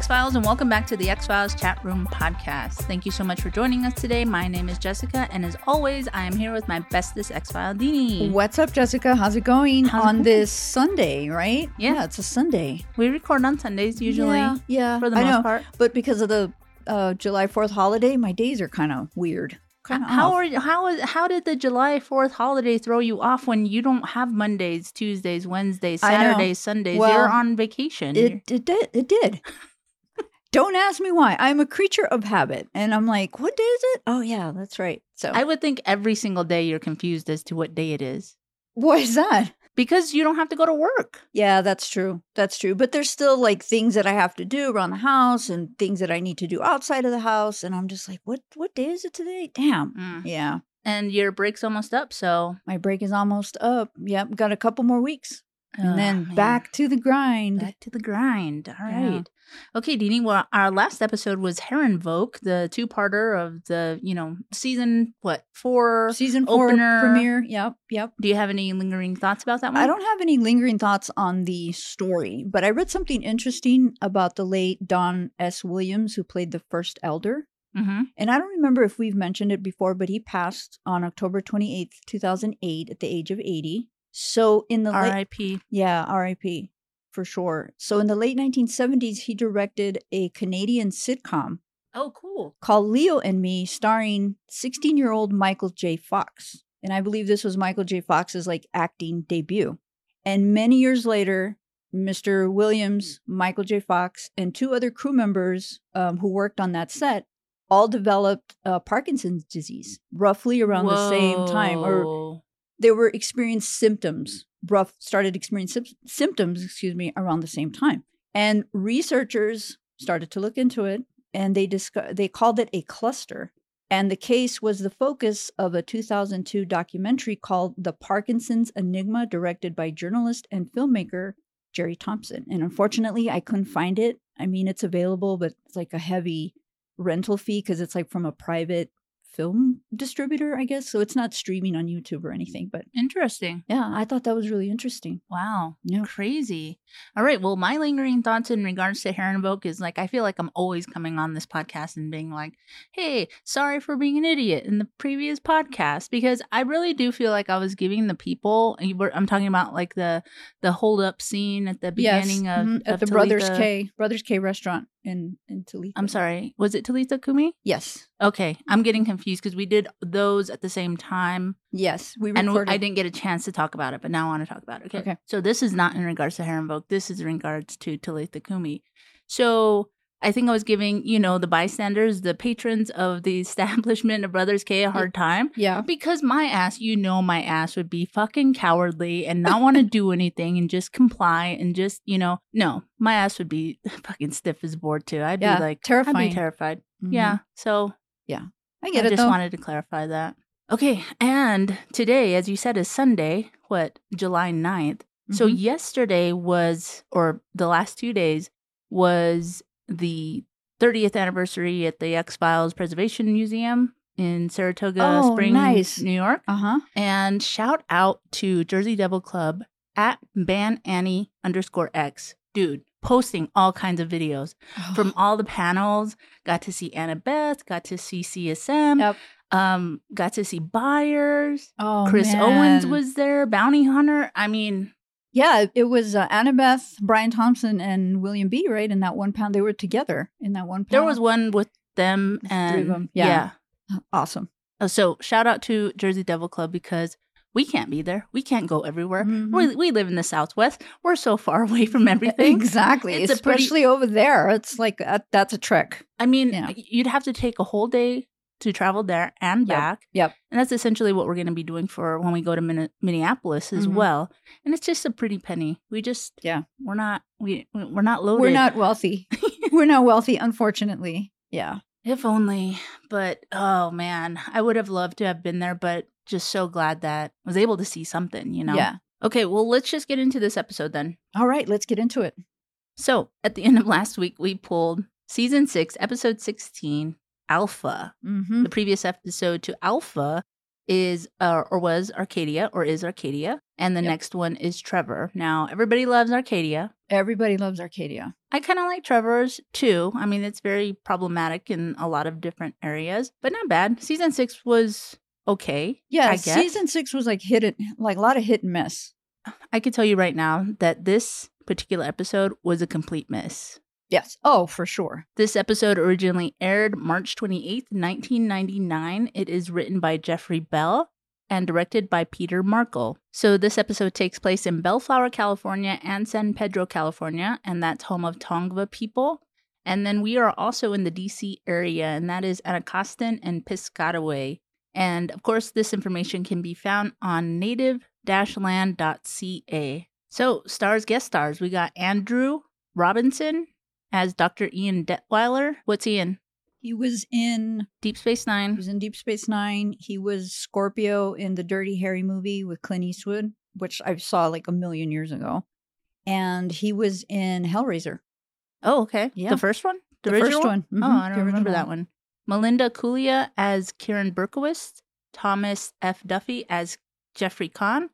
X Files, and welcome back to the X Files Chat Room Podcast. Thank you so much for joining us today. My name is Jessica, and as always, I am here with my bestest X File Dini. What's up, Jessica? How's it going How's it on going? this Sunday, right? Yeah. it's a Sunday. We record on Sundays usually, yeah, yeah, for the I most know. part. But because of the uh, July 4th holiday, my days are kind of weird. Kind of How are how is how did the July Fourth holiday throw you off when you don't have Mondays, Tuesdays, Wednesdays, Saturdays, Sundays? Well, You're on vacation. it, it did. It did. Don't ask me why. I'm a creature of habit. And I'm like, what day is it? Oh, yeah, that's right. So, I would think every single day you're confused as to what day it is. Why is that? because you don't have to go to work. Yeah, that's true. That's true. But there's still like things that I have to do around the house and things that I need to do outside of the house. And I'm just like, what, what day is it today? Damn. Mm. Yeah. And your break's almost up, so My break is almost up. Yep, got a couple more weeks. And then man. back to the grind. back to the grind. All right. Yeah. Okay, Dini. Well, our last episode was Herrenvolk, the two-parter of the, you know, season what four. Season four opener. premiere. Yep, yep. Do you have any lingering thoughts about that one? I don't have any lingering thoughts on the story, but I read something interesting about the late Don S. Williams, who played the first elder. Mm-hmm. And I don't remember if we've mentioned it before, but he passed on October 28th, 2008, at the age of 80. So in the late, R.I.P. yeah, RIP for sure. So in the late 1970s, he directed a Canadian sitcom Oh, cool. called Leo and Me, starring 16 year old Michael J. Fox. And I believe this was Michael J. Fox's like acting debut. And many years later, Mr. Williams, Michael J. Fox, and two other crew members um, who worked on that set all developed uh, Parkinson's disease roughly around the same time, or They were experienced symptoms mm. rough started experiencing symptoms excuse me around the same time. And researchers started to look into it and they disco- they called it a cluster. And the case was the focus of a 2002 documentary called the parkinson's enigma directed by journalist and filmmaker jerry thompson. And unfortunately i couldn't find it. I mean it's available but it's like a heavy rental fee because it's like from a private film distributor i guess so it's not streaming on youtube or anything but Interesting. yeah, I thought that was really interesting. Wow. Yeah. Crazy. All right. Well, my lingering thoughts in regards to *Heron Herrenvolk is like, I feel like I'm always coming on this podcast and being like, hey, sorry for being an idiot in the previous podcast, because I really do feel like I was giving the people, and you were- I'm talking about like the the hold up scene at the beginning of, Mhm, at of the Brothers K Brothers K restaurant in in Toledo. I'm sorry. Was it Talitha Kumi? Yes, Okay. I'm getting confused because we did those at the same time. yes, we And recorded. I didn't get a chance to talk about it, but now I want to talk about it. Okay. Okay. So this is not in regards to Herrenvolk. This is in regards to Talitha Kumi. So I think I was giving, you know, the bystanders, the patrons of the establishment of Brothers K a hard time. Yeah, Because my ass, you know, my ass would be fucking cowardly and not want to do anything and just comply and just, you know, no, my ass would be fucking stiff as a board too. I'd Yeah, be like, terrified. I'd be terrified. Mhm. Yeah. So yeah. I get I it just though. wanted to clarify that. Okay, and today, as you said, is Sunday, what, July 9th. So Mhm. yesterday was, or the last two days, was the 30th anniversary at the X Files Preservation Museum in Saratoga Oh, Springs, nice. New York. Uh huh. And shout out to Jersey Devil Club at Ban Annie underscore X. Dude, posting all kinds of videos from all the panels. Got to see Annabeth, got to see CSM, Yep. um, got to see Byers. oh, Chris man. Owens was there, Bounty Hunter. I mean, Yeah, it was uh, Annabeth, Brian Thompson, and William B. Right in that one pound. They were together in that one pound. there was one with them and three of 'em, yeah. yeah. awesome. Uh, So shout out to Jersey Devil Club because we can't be there. We can't go everywhere. Mhm. We, we live in the Southwest. We're so far away from everything. Exactly, It's a pretty- especially over there. It's like that, that's a trick. I mean, Yeah. you'd have to take a whole day to travel there and Yep, back. yep. And that's essentially what we're going to be doing for when we go to Min- Minneapolis as Mhm. well. And it's just a pretty penny. We just Yeah. we're not we we're not loaded. We're not wealthy. We're not wealthy, unfortunately. Yeah. If only. But oh man, I would have loved to have been there, but just so glad that I was able to see something, you know. Yeah. Okay, well, let's just get into this episode then. All right, let's get into it. So, at the end of last week, we pulled season 6, episode 16, Alpha. Mm-hmm. The previous episode to Alpha is uh, or was Arcadia or is Arcadia, and the Yep. next one is Trevor. Now, everybody loves Arcadia. Everybody loves Arcadia. I kind of like Trevor's too. I mean, it's very problematic in a lot of different areas, but not bad. Season six was okay. Yeah, I guess. season six was like hit it, like a lot of hit and miss. I can tell you right now that this particular episode was a complete miss. Yes. Oh, for sure. This episode originally aired March 28th, 1999. It is written by Jeffrey Bell and directed by Peter Markle. So this episode takes place in Bellflower, California and San Pedro, California, and that's home of Tongva people. And then we are also in the DC area, and that is Anacostan and Piscataway. And of course, this information can be found on native-land.ca. So, stars, guest stars, we got Andrew Robinson as Dr. Ian Detweiler. What's he in? He was in Deep Space Nine. he was in Deep Space Nine. He was Scorpio in the Dirty Harry movie with Clint Eastwood, which I saw like a million years ago. And he was in Hellraiser. Oh, okay. Yeah. The first one? The, The first one. Oh, Mhm, I don't remember original that one. Melinda Culea as Kieran Berkowitz, Thomas F. Duffy as Jeffrey Kahn,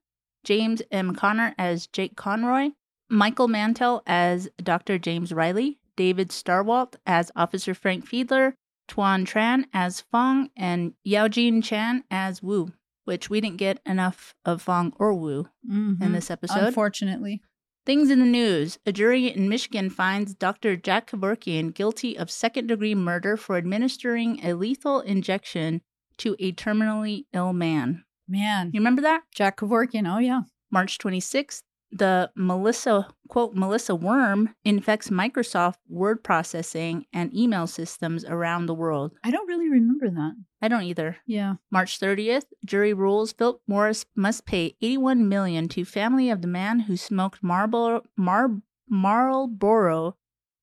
James M. Connor as Jake Conroy, Michael Mantel as Dr. James Riley, David Starwalt as Officer Frank Fiedler, Tuan Tran as Fong, and Yaojin Chan as Wu, which we didn't get enough of Fong or Wu in Mhm. this episode. Unfortunately. Things in the news. A jury in Michigan finds Dr. Jack Kevorkian guilty of second degree murder for administering a lethal injection to a terminally ill man. Man. You remember that? Jack Kevorkian. Oh, yeah. March 26th, the Melissa, quote, Melissa worm infects Microsoft word processing and email systems around the world. I don't really remember that. I don't either. Yeah. March 30th, jury rules Philip Morris must pay 81 million to family of the man who smoked Marlboro Mar, Marlboro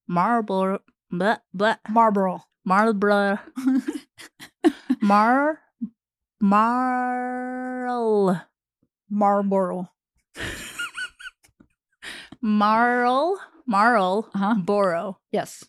Marlboro blah, blah, Marlboro. Marlboro Mar Marl Marlboro. Marl Marl Uh-huh. Boro. Yes.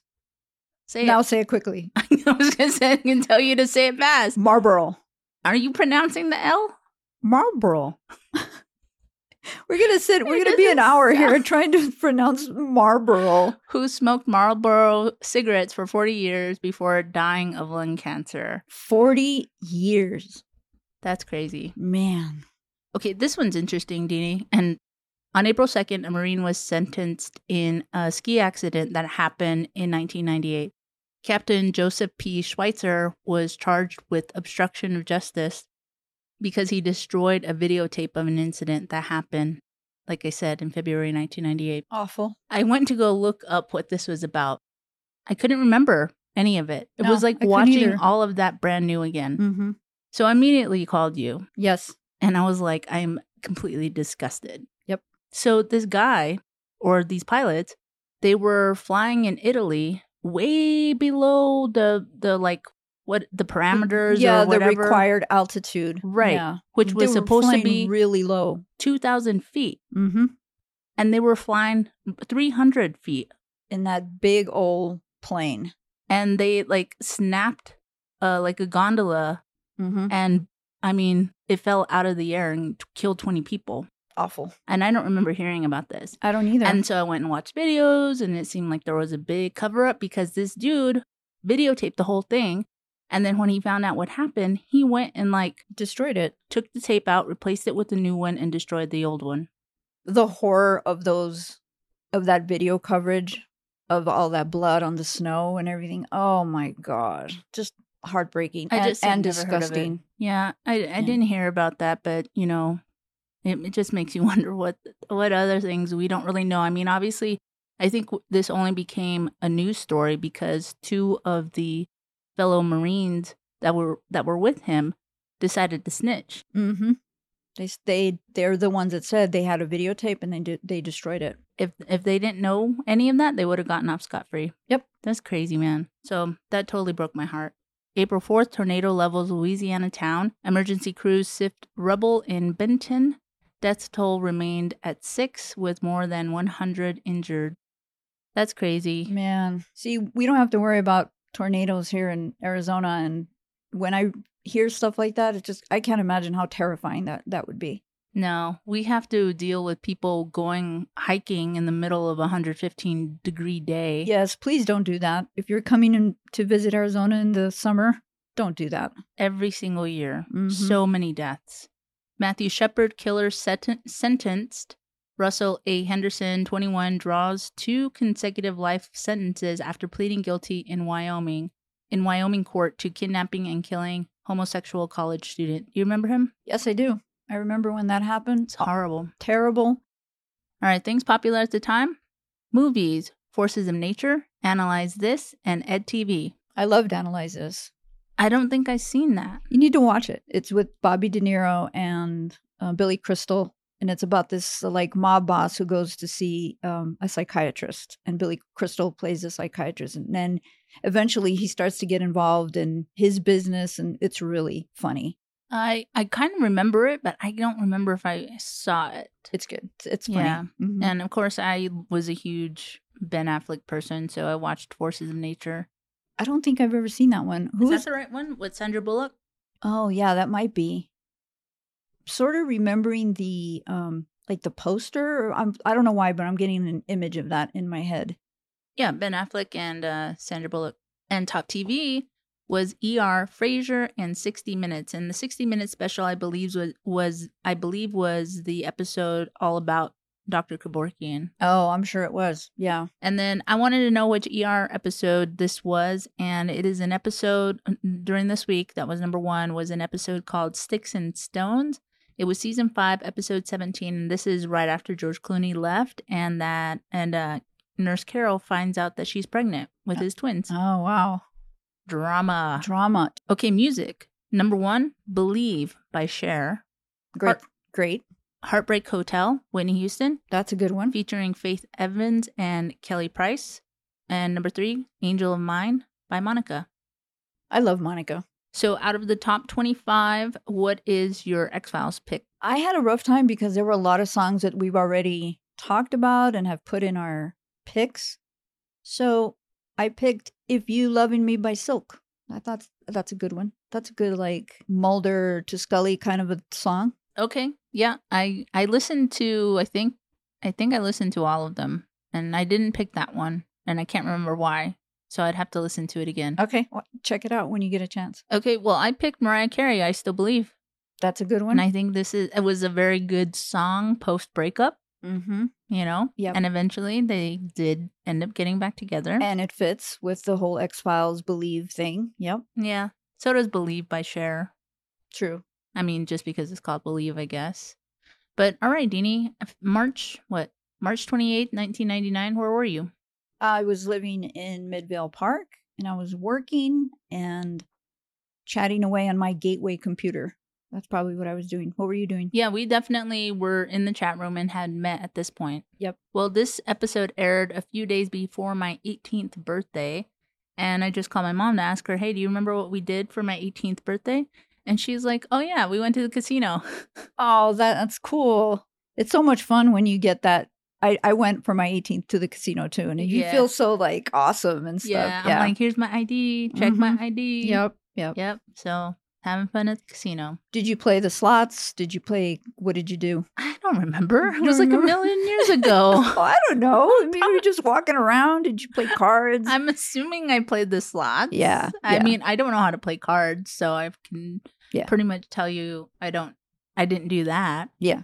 Say Now it. say it quickly. I was gonna say I can tell you to say it fast. Marlboro. Are you pronouncing the L? Marlboro. we're gonna sit. We're gonna be an hour here trying to pronounce Marlboro. who smoked Marlboro cigarettes for 40 years before dying of lung cancer. Forty years, That's crazy. man. Okay, this one's interesting, Dini. And on April 2nd, a Marine was sentenced in a ski accident that happened in 1998. Captain Joseph P. Schweitzer was charged with obstruction of justice because he destroyed a videotape of an incident that happened, like I said, in February 1998. Awful. I went to go look up what this was about. I couldn't remember any of it. It No, was like I watching all of that brand new again. Mm-hmm. So I immediately called you Yes. and I was like, I'm completely disgusted. So this guy or these pilots, they were flying in Italy way below the the like what the parameters Yeah, or the whatever, required altitude. Right. Yeah. which was supposed to be really low. 2,000 feet. Mm-hmm. And they were flying 300 feet. In that big old plane. And they like snapped uh, like a gondola Mm-hmm. and I mean, it fell out of the air and t- killed 20 people. Awful. And I don't remember hearing about this. I don't either. And so I went and watched videos, and it seemed like there was a big cover up because this dude videotaped the whole thing. And then when he found out what happened, he went and like destroyed it. took the tape out, replaced it with a new one, and destroyed the old one. The horror of those of that video coverage of all that blood on the snow and everything. Oh my god. Just heartbreaking I and, just had and never heard of it. disgusting. Yeah, I, I didn't hear about that, but you know, it, it just makes you wonder what what other things we don't really know. I mean, obviously, I think this only became a news story because two of the fellow Marines that were that were with him decided to snitch. Mm-hmm. They they they're the ones that said they had a videotape and they did they destroyed it. If if they didn't know any of that, they would have gotten off scot free. Yep. That's crazy, man. So that totally broke my heart. April 4th, tornado levels Louisiana town. Emergency crews sift rubble in Benton. Death toll remained at six, with more than 100 injured. That's crazy. Man, see, we don't have to worry about tornadoes here in Arizona and when I hear stuff like that, it just I can't imagine how terrifying that that would be. No, we have to deal with people going hiking in the middle of a 115 degree day. Yes, please don't do that. If you're coming in to visit Arizona in the summer, don't do that. Every single year. Mhm. So many deaths. Matthew Shepard, killer senten- sentenced. Russell A. Henderson, 21, draws two consecutive life sentences after pleading guilty in Wyoming, in Wyoming court to kidnapping and killing homosexual college student. You remember him? Yes, I do. I remember when that happened. It's horrible. Terrible. All right, things popular at the time. Movies, Forces of Nature, Analyze This, and Ed TV. I loved Analyze This. I don't think I've seen that. You need to watch it. It's with Bobby De Niro and uh, Billy Crystal, and it's about this uh, like mob boss who goes to see um, a psychiatrist, and Billy Crystal plays a psychiatrist, and then eventually he starts to get involved in his business, and it's really funny. I I kind of remember it, but I don't remember if I saw it. It's good. It's, funny. Yeah. Mhm. And of course, I was a huge Ben Affleck person, so I watched Forces of Nature. I don't think I've ever seen that one. Who's? that the right one with Sandra Bullock? Oh yeah, that might be. Sort of remembering the um like the poster. I'm I don't know why, but I'm getting an image of that in my head. Yeah, Ben Affleck and uh, Sandra Bullock. And Top TV was ER, Frasier, and 60 Minutes. And the 60 Minute special, I believe, was, was I believe was the episode all about Dr. Kevorkian. Oh, I'm sure it was. Yeah. And then I wanted to know which ER episode this was, and it is an episode uh, during this week that was number one was an episode called Sticks and Stones. It was season five, episode seventeen, and this is right after George Clooney left, and that and uh, Nurse Carol finds out that she's pregnant with his twins. Oh wow. Drama. Drama. Okay, music. Number one, Believe by Cher. Great. Heart- Great. Heartbreak Hotel, Whitney Houston. That's a good one. featuring Faith Evans and Kelly Price. And number three, Angel of Mine by Monica. I love Monica. So, out of the top 25, what is your X Files pick? I had a rough time because there were a lot of songs that we've already talked about and have put in our picks. So I picked If You Loving Me by Silk. I thought that's a good one. That's a good like Mulder to Scully kind of a song. Okay, yeah, I I listened to I think I think I listened to all of them, and I didn't pick that one, and I can't remember why. So I'd have to listen to it again. Okay, well, check it out when you get a chance. Okay, well, I picked Mariah Carey. I still believe, That's a good one. and I think this is it was a very good song post breakup. mm-hmm. You know, Yeah. and eventually they did end up getting back together. And it fits with the whole X Files believe thing. Yep, Yeah. So does Believe by Cher. true. I mean, just because it's called Believe, I guess. But all right, Dini, March, what? March 28th, 1999, where were you? I was living in Midvale Park and I was working and chatting away on my gateway computer. That's probably what I was doing. What were you doing? Yeah, we definitely were in the chat room and had met at this point. Yep. Well, this episode aired a few days before my 18th birthday. And I just called my mom to ask her, hey, do you remember what we did for my 18th birthday? And she's like, oh, yeah, we went to the casino. Oh, that, that's cool. It's so much fun when you get that. I, I went for my 18th to the casino too, and you Yeah. feel so like awesome and stuff. yeah, I'm like, here's my ID. Check my mm-hmm. ID. yep, yep. Yep. So having fun at the casino. Did you play the slots? Did you play? What did you do? I don't remember. It was don't like a million years ago. Oh, I don't know. Maybe you were just walking around. Did you play cards? I'm assuming I played the slots. Yeah, I yeah. mean, I don't know how to play cards, so I can Yeah. pretty much tell you I don't I didn't do that. Yeah.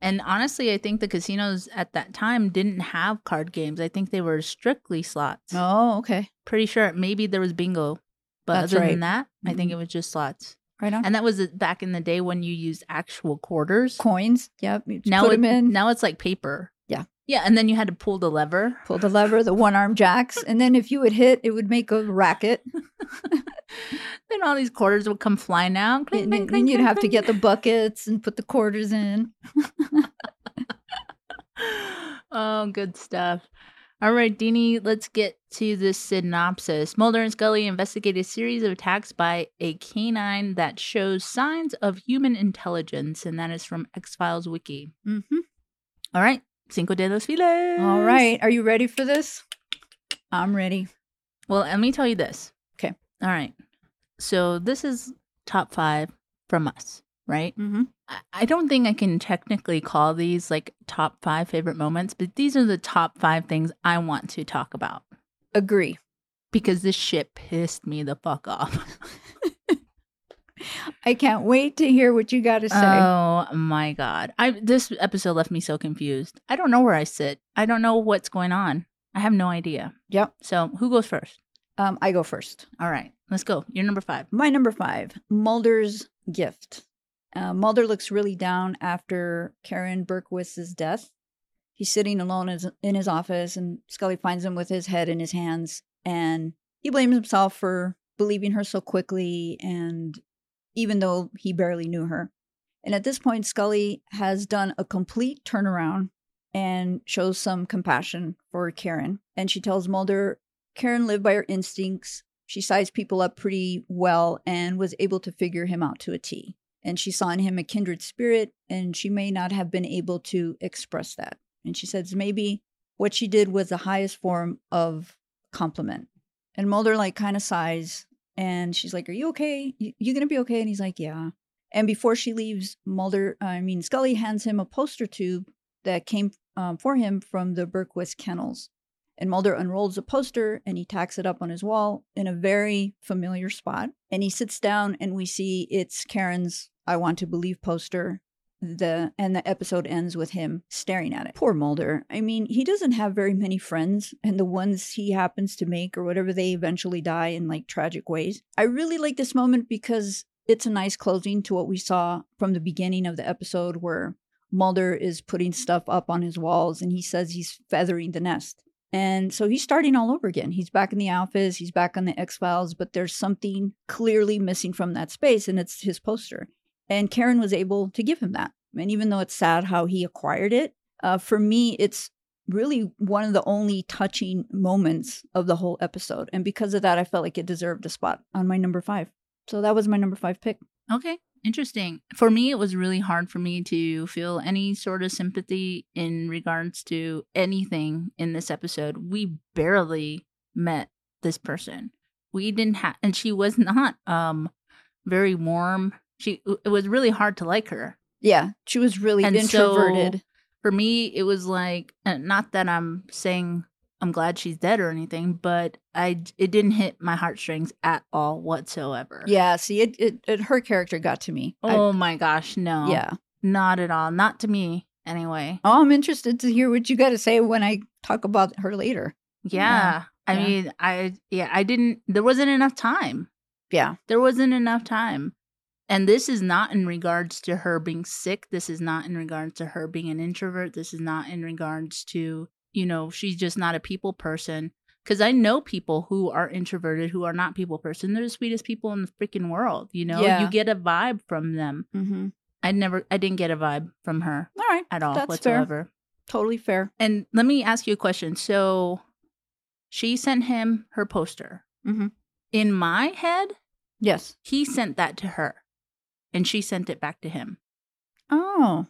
And honestly, I think the casinos at that time didn't have card games. I think they were strictly slots. oh, okay. Pretty sure maybe there was bingo. But That's other right. than that, I think Mhm. it was just slots. Right on. And that was back in the day when you used actual quarters. Coins. Yep. Now put it, them in. now it's like paper. Yeah. And then you had to pull the lever. pull the lever, the one arm jacks, and then if you would hit, it would make a racket. then all these quarters would come flying out. And then clink, you'd have to get the buckets and put the quarters in. oh, good stuff. All right, Dini, let's get to the synopsis. Mulder and Scully investigate a series of attacks by a canine that shows signs of human intelligence, and that is from X Files Wiki. Mm-hmm. All right, Cinco de los Files. All right. Are you ready for this? I'm ready. Well, let me tell you this. Okay. All right. So this is top five from us. right? Mm-hmm. I- I don't think I can technically call these like top five favorite moments, but these are the top five things I want to talk about Agree. because this shit pissed me the fuck off. I can't wait to hear what you got to say. Oh my god. I this episode left me so confused. I don't know where I sit. I don't know what's going on. I have no idea. Yep. So, who goes first? Um, I go first. All right. Let's go. You're number 5. My number five, Mulder's gift. Uh, Mulder looks really down after Karen Berquist's death. He's sitting alone in his, in his office, and Scully finds him with his head in his hands, and he blames himself for believing her so quickly, and even though he barely knew her. And at this point, Scully has done a complete turnaround and shows some compassion for Karen. And she tells Mulder Karen lived by her instincts. She sized people up pretty well and was able to figure him out to a T. And she saw in him a kindred spirit, and she may not have been able to express that. And she says maybe what she did was the highest form of compliment. And Mulder like kind of sighs, and she's like, "Are you okay? You, you gonna be okay?" And he's like, "Yeah." And before she leaves, Mulder, I mean Scully, hands him a poster tube that came um, for him from the Berquist kennels. And Mulder unrolls the poster and he tacks it up on his wall in a very familiar spot. And he sits down and we see it's Karen's I Want to Believe poster. The and the episode ends with him staring at it. Poor Mulder. I mean, he doesn't have very many friends, and the ones he happens to make or whatever they eventually die in like tragic ways. I really like this moment because it's a nice closing to what we saw from the beginning of the episode where Mulder is putting stuff up on his walls and he says he's feathering the nest. And so he's starting all over again. He's back in the office, he's back on the X Files, but there's something clearly missing from that space, and it's his poster. And Karen was able to give him that. And even though it's sad how he acquired it, uh, for me, it's really one of the only touching moments of the whole episode. And because of that, I felt like it deserved a spot on my number five. So that was my number five pick. Okay. Interesting. For me, it was really hard for me to feel any sort of sympathy in regards to anything in this episode. We barely met this person. We didn't have, and she was not um very warm. She it was really hard to like her. Yeah, she was really And so- introverted. For me, it was like not that I'm saying I'm glad she's dead or anything, but I it didn't hit my heartstrings at all whatsoever. yeah, see, it, it, it her character got to me. I- Oh my gosh, no. yeah. Not at all. Not to me, anyway. Oh, I'm interested to hear what you got to say when I talk about her later. Yeah. I yeah. mean, I, yeah, I didn't, there wasn't enough time. Yeah. There wasn't enough time. And this is not in regards to her being sick. This is not in regards to her being an introvert. This is not in regards to, you know, she's just not a people person. Because I know people who are introverted who are not people person. They're the sweetest people in the freaking world. You know, Yeah. you get a vibe from them. Mm-hmm. I never, I didn't get a vibe from her All right. at all That's fair. whatsoever. Totally fair. And let me ask you a question. So she sent him her poster. Mhm. In my head, Yes. he sent that to her and she sent it back to him. Oh.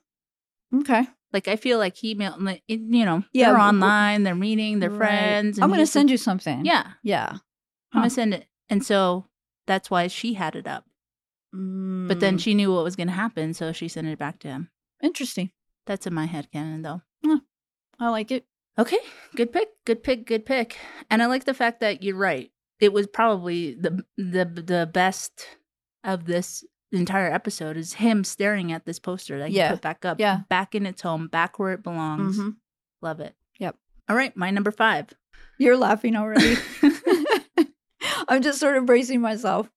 Okay. Like I feel like he mailed, you know, Yeah, they're online, they're meeting, they're Right. friends. I'm going to send you something. Yeah, Yeah. I'm gonna send it. And so that's why she had it up. But then Mm, she knew what was gonna happen, so she sent it back to him. interesting. That's in my head canon, though. I like it. Okay, good pick, good pick, good pick. And I like the fact that you're right. It was probably the the the best of this entire episode is him staring at this poster that he Yeah, put back up, yeah. back in its home, back where it belongs. Mhm. Love it. Yep. All right, my number five. You're laughing already. I'm just sort of bracing myself.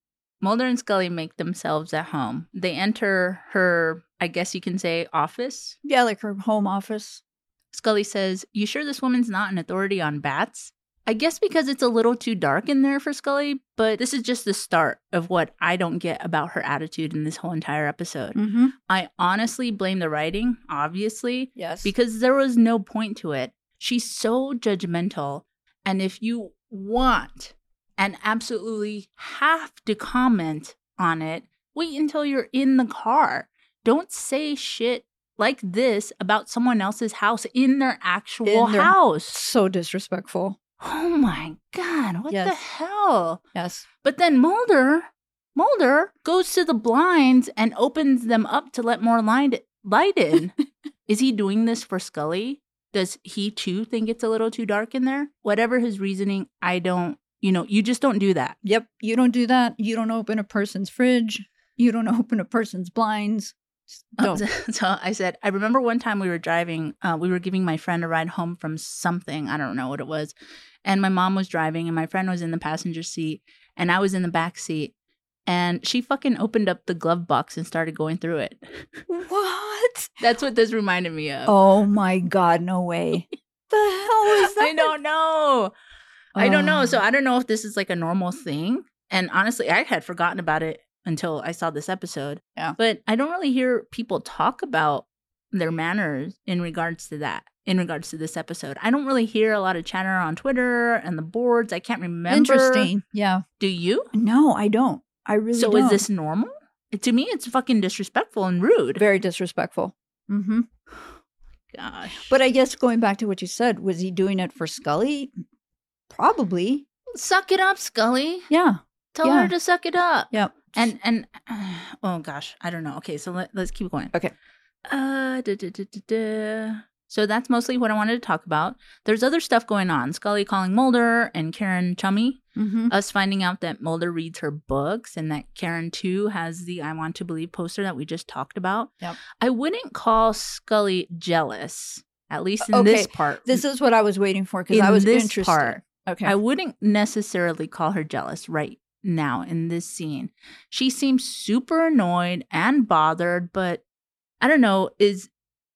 Mulder and Scully make themselves at home. They enter her, I guess you can say, office. Yeah, like her home office. Scully says, You sure this woman's not an authority on bats? I guess because it's a little too dark in there for Scully, but this is just the start of what I don't get about her attitude in this whole entire episode. Mm-hmm. I honestly blame the writing, obviously, Yes. because there was no point to it. She's so judgmental. And if you want and absolutely have to comment on it, wait until you're in the car. Don't say shit like this about someone else's house in their actual In their- house. so disrespectful. Oh my God, what the hell? Yes. But then Mulder Mulder goes to the blinds and opens them up to let more light light in. Is he doing this for Scully? Does he too think it's a little too dark in there? Whatever his reasoning, I don't, you know, you just don't do that. Yep. You don't do that. You don't open a person's fridge. You don't open a person's blinds. Don't. So I said, I remember one time we were driving, uh, we were giving my friend a ride home from something. I don't know what it was. And my mom was driving, and my friend was in the passenger seat, and I was in the back seat. And she fucking opened up the glove box and started going through it. what? That's what this reminded me of. Oh my God. No way. the hell is that? I don't know. I don't know. So I don't know if this is like a normal thing. And honestly, I had forgotten about it until I saw this episode. Yeah. But I don't really hear people talk about their manners in regards to that. In regards to this episode, I don't really hear a lot of chatter on Twitter and the boards. I can't remember. Interesting. Yeah. Do you? No, I don't. I really So don't. is this normal? To me, it's fucking disrespectful and rude. very disrespectful? Mm-hmm. Gosh. But I guess going back to what you said, was he doing it for Scully? Probably. Suck it up, Scully. Yeah. Tell Yeah. her to suck it up. Yep. And and oh gosh, I don't know. Okay, so let, let's keep going. Okay. Uh, da, da, da, da, da. So that's mostly what I wanted to talk about. There's other stuff going on. Scully calling Mulder and Karen chummy. Mm-hmm. Us finding out that Mulder reads her books and that Karen too has the I Want to Believe poster that we just talked about. Yep. I wouldn't call Scully jealous, at least in Okay, this part. This is what I was waiting for because I was this interested. part, Okay. I wouldn't necessarily call her jealous right now in this scene. She seems super annoyed and bothered, but I don't know, is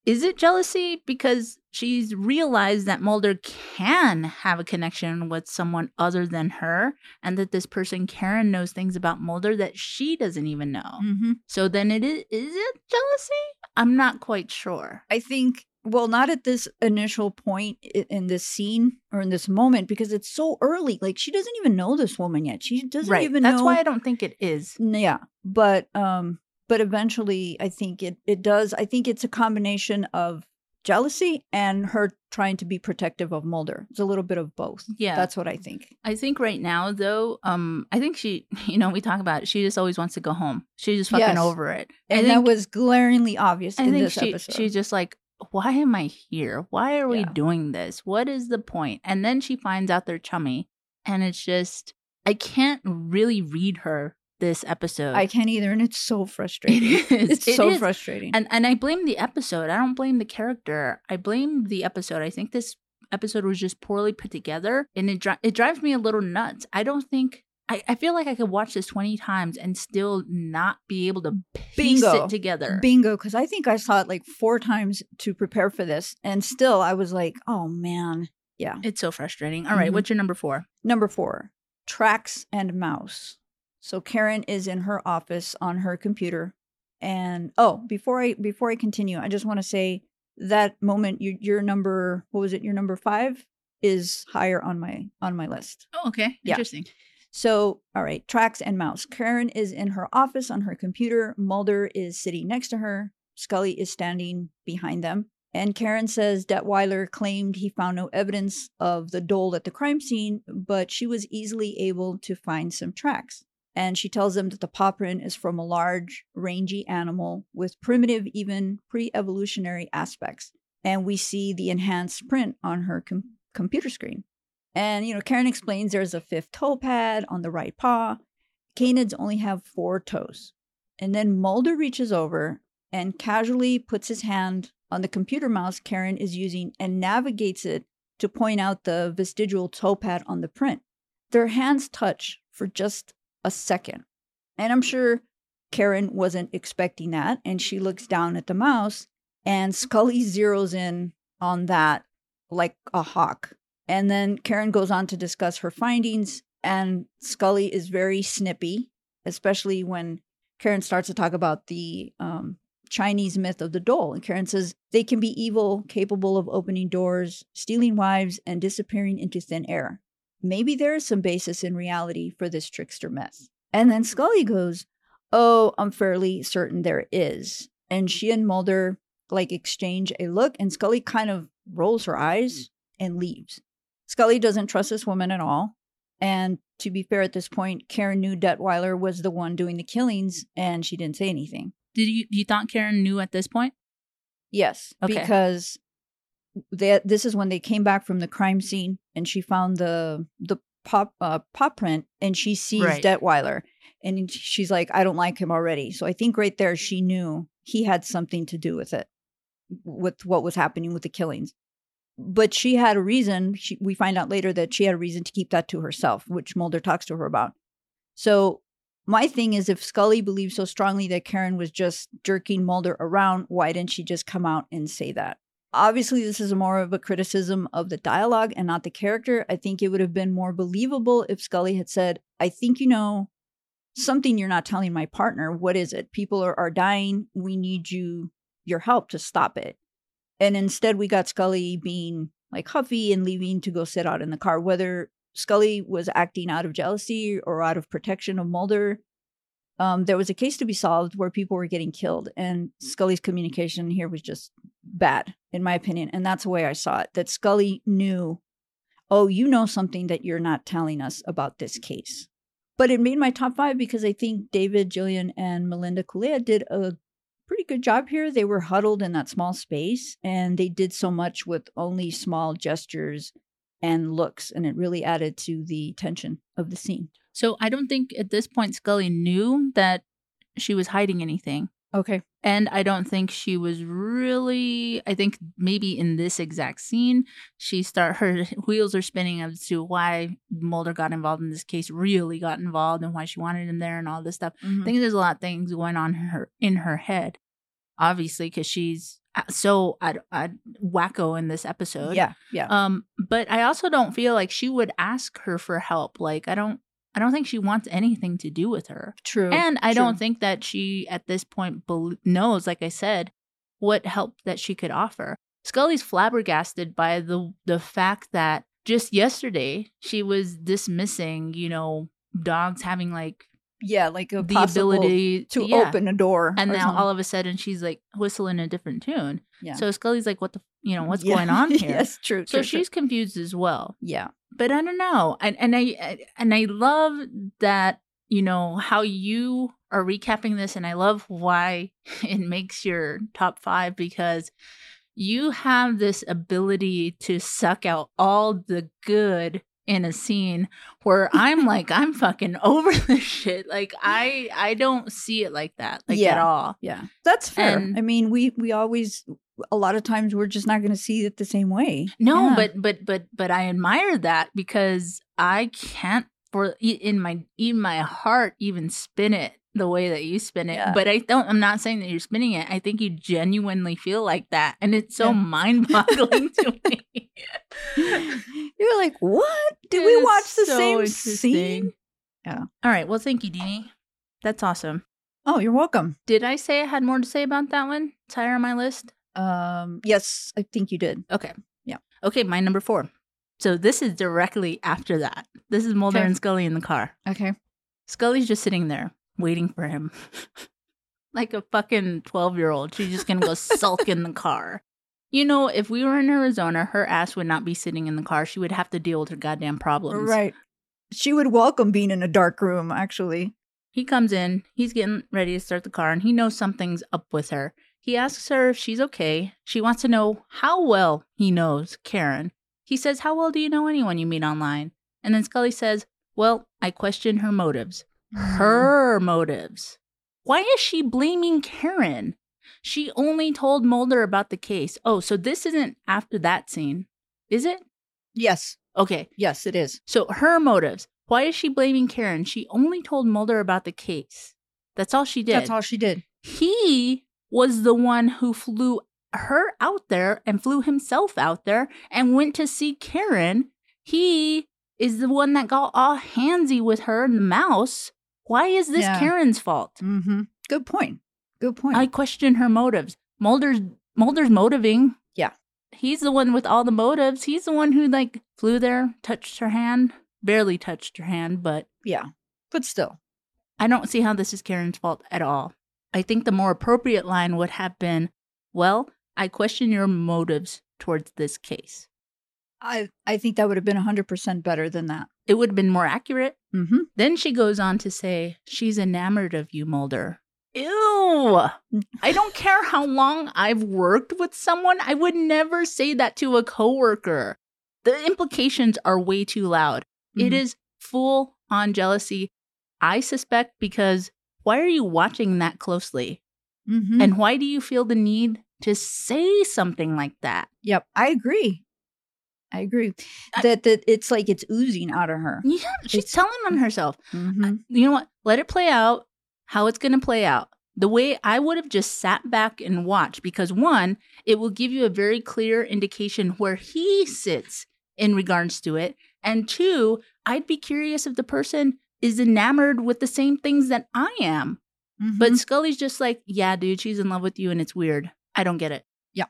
is it jealousy because she's realized that Mulder can have a connection with someone other than her and that this person Karen knows things about Mulder that she doesn't even know. mm-hmm. So then it is is it jealousy? I'm not quite sure. I think, well, not at this initial point in this scene or in this moment because it's so early. Like she doesn't even know this woman yet. She doesn't right. even That's know. why I don't think it is. Yeah, but um, but eventually, I think it it does. I think it's a combination of jealousy and her trying to be protective of Mulder. It's a little bit of both. Yeah. that's what I think. I think right now, though, um, I think she, you know, we talk about it, she just always wants to go home. She's just fucking Yes. over it. And I that think, was glaringly obvious I in think this she, episode. she's just like, why am I here? Why are we Yeah. doing this? What is the point? And then she finds out they're chummy, and it's just, I can't really read her this episode. I can't either, and it's so frustrating. It is. It's It so is. frustrating. And and I blame the episode. I don't blame the character. I blame the episode. I think this episode was just poorly put together, and it dri- it drives me a little nuts. I don't think. I, I feel like I could watch this 20 times and still not be able to piece Bingo. it together. Bingo, because I think I saw it like four times to prepare for this, and still I was like, oh man. Yeah. it's so frustrating. All right, Mhm. what's your number four? Number four, tracks and mouse. So Karen is in her office on her computer, and oh, before I before I continue, I just want to say that moment you your number what was it your number five is higher on my on my list. Oh, okay. Yeah. Interesting. So, all right, tracks and mouse. Karen is in her office on her computer. Mulder is sitting next to her. Scully is standing behind them. And Karen says Detweiler claimed he found no evidence of the dhole at the crime scene, but she was easily able to find some tracks. And she tells them that the paw print is from a large, rangy animal with primitive, even pre evolutionary aspects. And we see the enhanced print on her com- computer screen. And, you know, Karen explains there's a fifth toe pad on the right paw. Canids only have four toes. And then Mulder reaches over and casually puts his hand on the computer mouse Karen is using and navigates it to point out the vestigial toe pad on the print. Their hands touch for just a second. And I'm sure Karen wasn't expecting that. And she looks down at the mouse, and Scully zeroes in on that like a hawk. And then Karen goes on to discuss her findings, and Scully is very snippy, especially when Karen starts to talk about the um, Chinese myth of the dhole. And Karen says they can be evil, capable of opening doors, stealing wives, and disappearing into thin air. Maybe there is some basis in reality for this trickster myth. And then Scully goes, Oh, I'm fairly certain there is. And she and Mulder like exchange a look, and Scully kind of rolls her eyes and leaves. Scully doesn't trust this woman at all and to be fair at this point, Karen knew Detweiler was the one doing the killings and she didn't say anything. Did you you thought Karen knew at this point? Yes, Okay. because they, this is when they came back from the crime scene and she found the the pop uh, paw print and she sees Right. Detweiler and she's like, I don't like him already. So I think right there she knew he had something to do with it, with what was happening with the killings. But she had a reason. She, we find out later that she had a reason to keep that to herself, which Mulder talks to her about. So my thing is, if Scully believes so strongly that Karen was just jerking Mulder around, why didn't she just come out and say that? Obviously, this is more of a criticism of the dialogue and not the character. I think it would have been more believable if Scully had said, I think you know something you're not telling my partner. What is it? People are, are dying. We need you, your help to stop it. And instead, we got Scully being like huffy and leaving to go sit out in the car. Whether Scully was acting out of jealousy or out of protection of Mulder, um, there was a case to be solved where people were getting killed, and Scully's communication here was just bad, in my opinion. And that's the way I saw it. That Scully knew, oh, you know something that you're not telling us about this case. But it made my top five because I think David, Gillian, and Melinda Culea did a pretty good job here. They were huddled in that small space, and they did so much with only small gestures and looks, and it really added to the tension of the scene. So I don't think at this point Scully knew that she was hiding anything. Okay. And I don't think she was really I think maybe in this exact scene she start her wheels are spinning as to why Mulder got involved in this case, really got involved and why she wanted him there and all this stuff. I think there's a lot of things going on in her in her head. Obviously cuz she's uh, so uh, uh, wacko in this episode. Yeah. Yeah. Um, but I also don't feel like she would ask her for help. Like I don't I don't think she wants anything to do with her. True. And I true. don't think that she at this point bel knows, like I said, what help that she could offer. Scully's flabbergasted by the the fact that just yesterday she was dismissing, you know, dogs having like yeah, like a the ability to yeah. open a door. And now all of a sudden she's like whistling a different tune. Yeah. So Scully's like, what the, you know, what's Yeah. going on here? yes, true. So true, true. she's confused as well yeah. but I don't know. And and I and I love that you know how you are recapping this, and I love why it makes your top five because you have this ability to suck out all the good in a scene where I'm like I'm fucking over this shit. Like I I don't see it like that like at all. Yeah. That's fair. And- I mean, we we always a lot of times we're just not going to see it the same way. No, Yeah. but but but but I admire that because I can't for in my in my heart even spin it the way that you spin it. Yeah. But I don't. I'm not saying that you're spinning it. I think you genuinely feel like that, and it's so Yeah. mind-boggling to me. You're like, what? Did It we watch the so same scene? Yeah. All right. Well, thank you, Dini. That's awesome. Oh, you're welcome. Did I say I had more to say about that one? It's higher on my list. Um, yes, I think you did. Okay. Yeah. Okay. My number four. So this is directly after that. This is Mulder Okay. and Scully in the car. Okay. Scully's just sitting there waiting for him. like a fucking 12 year old. She's just gonna go sulk in the car. You know, if we were in Arizona, her ass would not be sitting in the car. She would have to deal with her goddamn problems. Right. She would welcome being in a dark room, actually. He comes in, he's getting ready to start the car, and he knows something's up with her. He asks her if she's okay. She wants to know how well he knows Karen. He says, How well do you know anyone you meet online? And then Scully says, Well, I question her motives. Mm-hmm. her motives. Why is she blaming Karen? She only told Mulder about the case. Oh, so this isn't after that scene, is it? Yes. Okay, Yes, it is. so her motives. Why is she blaming Karen? She only told Mulder about the case. That's all she did. That's all she did. He was the one who flew her out there and flew himself out there and went to see Karen. He is the one that got all handsy with her and the mouse. Why is this Yeah. Karen's fault? Mm-hmm. Good point. Good point. I question her motives. Mulder's Mulder's motivating. Yeah. He's the one with all the motives. He's the one who like flew there, touched her hand, barely touched her hand, but yeah. But still. I don't see how this is Karen's fault at all. I think the more appropriate line would have been, "Well, I question your motives towards this case." I I think that would have been 100% better than that. It would have been more accurate. Mm-hmm. Then she goes on to say, She's enamored of you, Mulder. Ew. I don't care how long I've worked with someone. I would never say that to a coworker. The implications are way too loud. It Mhm. is full on jealousy. I suspect because why are you watching that closely? Mm-hmm. And why do you feel the need to say something like that? yep, I agree. I agree I- that that it's like it's oozing out of her. Yeah, she's It's- telling on herself. Mm-hmm. you know what? Let it play out how it's going to play out. The way I would have just sat back and watched, because one, it will give you a very clear indication where he sits in regards to it. And two, I'd be curious if the person is enamored with the same things that I am. Mm-hmm. But Scully's just like, yeah, dude, she's in love with you and it's weird. I don't get it. Yeah.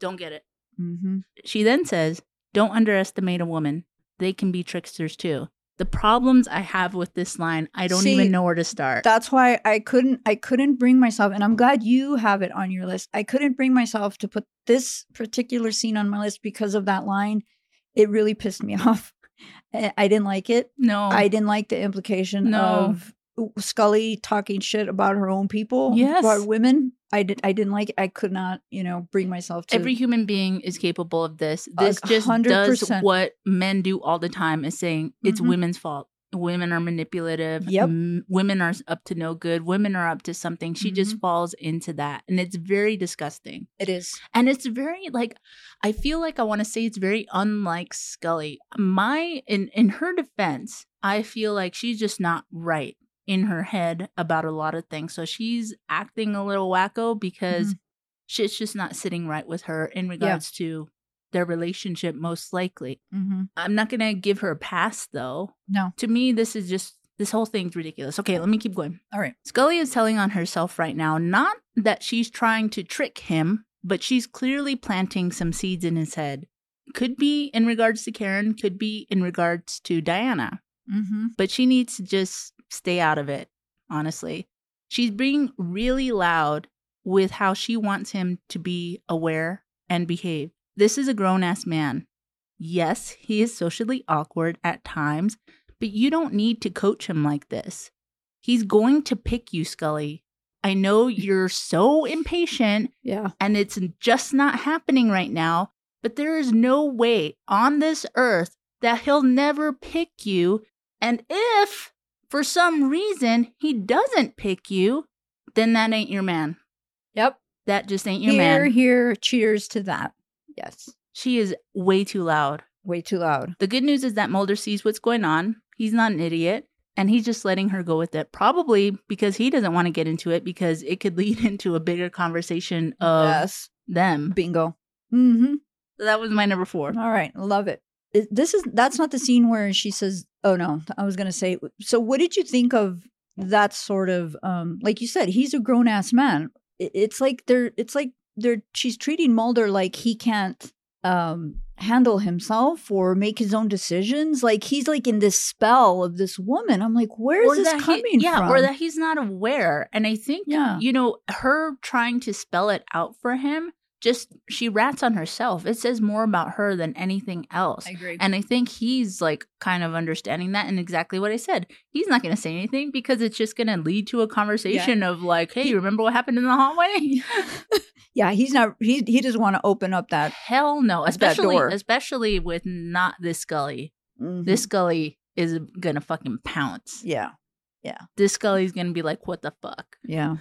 Don't get it. mm-hmm. She then says, Don't underestimate a woman. They can be tricksters too. The problems I have with this line, I don't See, even know where to start. that's why I couldn't I couldn't bring myself and I'm glad you have it on your list. I couldn't bring myself to put this particular scene on my list because of that line. It really pissed me off. I didn't like it. no. I didn't like the implication No. of Scully talking shit about her own people, Yes. about women. I did I didn't like it. I could not, you know, bring myself to Every human being is capable of this. This just hundred does percent. what men do all the time is saying it's Mhm. women's fault. Women are manipulative. Yep. M- women are up to no good. Women are up to something. She just Mm-hmm. falls into that. And it's very disgusting. it is. And it's very like I feel like I want to say it's very unlike Scully. My in in her defense, I feel like she's just not right in her head about a lot of things. So she's acting a little wacko because shit's just not sitting right with her in regards to their relationship most likely. Mm-hmm. I'm not going to give her a pass though. No. To me this is just this whole thing's ridiculous. Okay, let me keep going. All right. Scully is telling on herself right now, not that she's trying to trick him, but she's clearly planting some seeds in his head. Could be in regards to Karen, could be in regards to Diana, Mm-hmm. but she needs to just stay out of it, honestly. She's being really loud with how she wants him to be aware and behave. This is a grown ass man. Yes, he is socially awkward at times, but you don't need to coach him like this. He's going to pick you, Scully. I know you're so impatient Yeah. and it's just not happening right now, but there is no way on this earth that he'll never pick you. And if for some reason he doesn't pick you, then that ain't your man. Yep. That just ain't your Here, man. here, cheers to that. Yes. She is way too loud. Way too loud. The good news is that Mulder sees what's going on. He's not an idiot. And he's just letting her go with it, probably because he doesn't want to get into it because it could lead into a bigger conversation of yes. them. Bingo. Mm-hmm. So that was my number four. All right. Love it. This is that's not the scene where she says, "Oh no." I was gonna say. So, what did you think of that sort of? um Like you said, he's a grown ass man. It's like they're. It's like they're. She's treating Mulder like he can't um handle himself or make his own decisions. Like he's like in this spell of this woman. I'm like, where is this coming he, yeah, from? or that he's not aware. And I think, Yeah. you know, her trying to spell it out for him, just she rats on herself. It says more about her than anything else. I agree. And I think he's like kind of understanding that and exactly what I said. He's not going to say anything because it's just going to lead to a conversation of like, hey, He- remember what happened in the hallway? yeah, he's not. He he doesn't want to open up that. Hell no. Especially door. especially with not this Scully. Mhm. This Scully is going to fucking pounce. Yeah. Yeah. This Scully's going to be like, what the fuck? Yeah.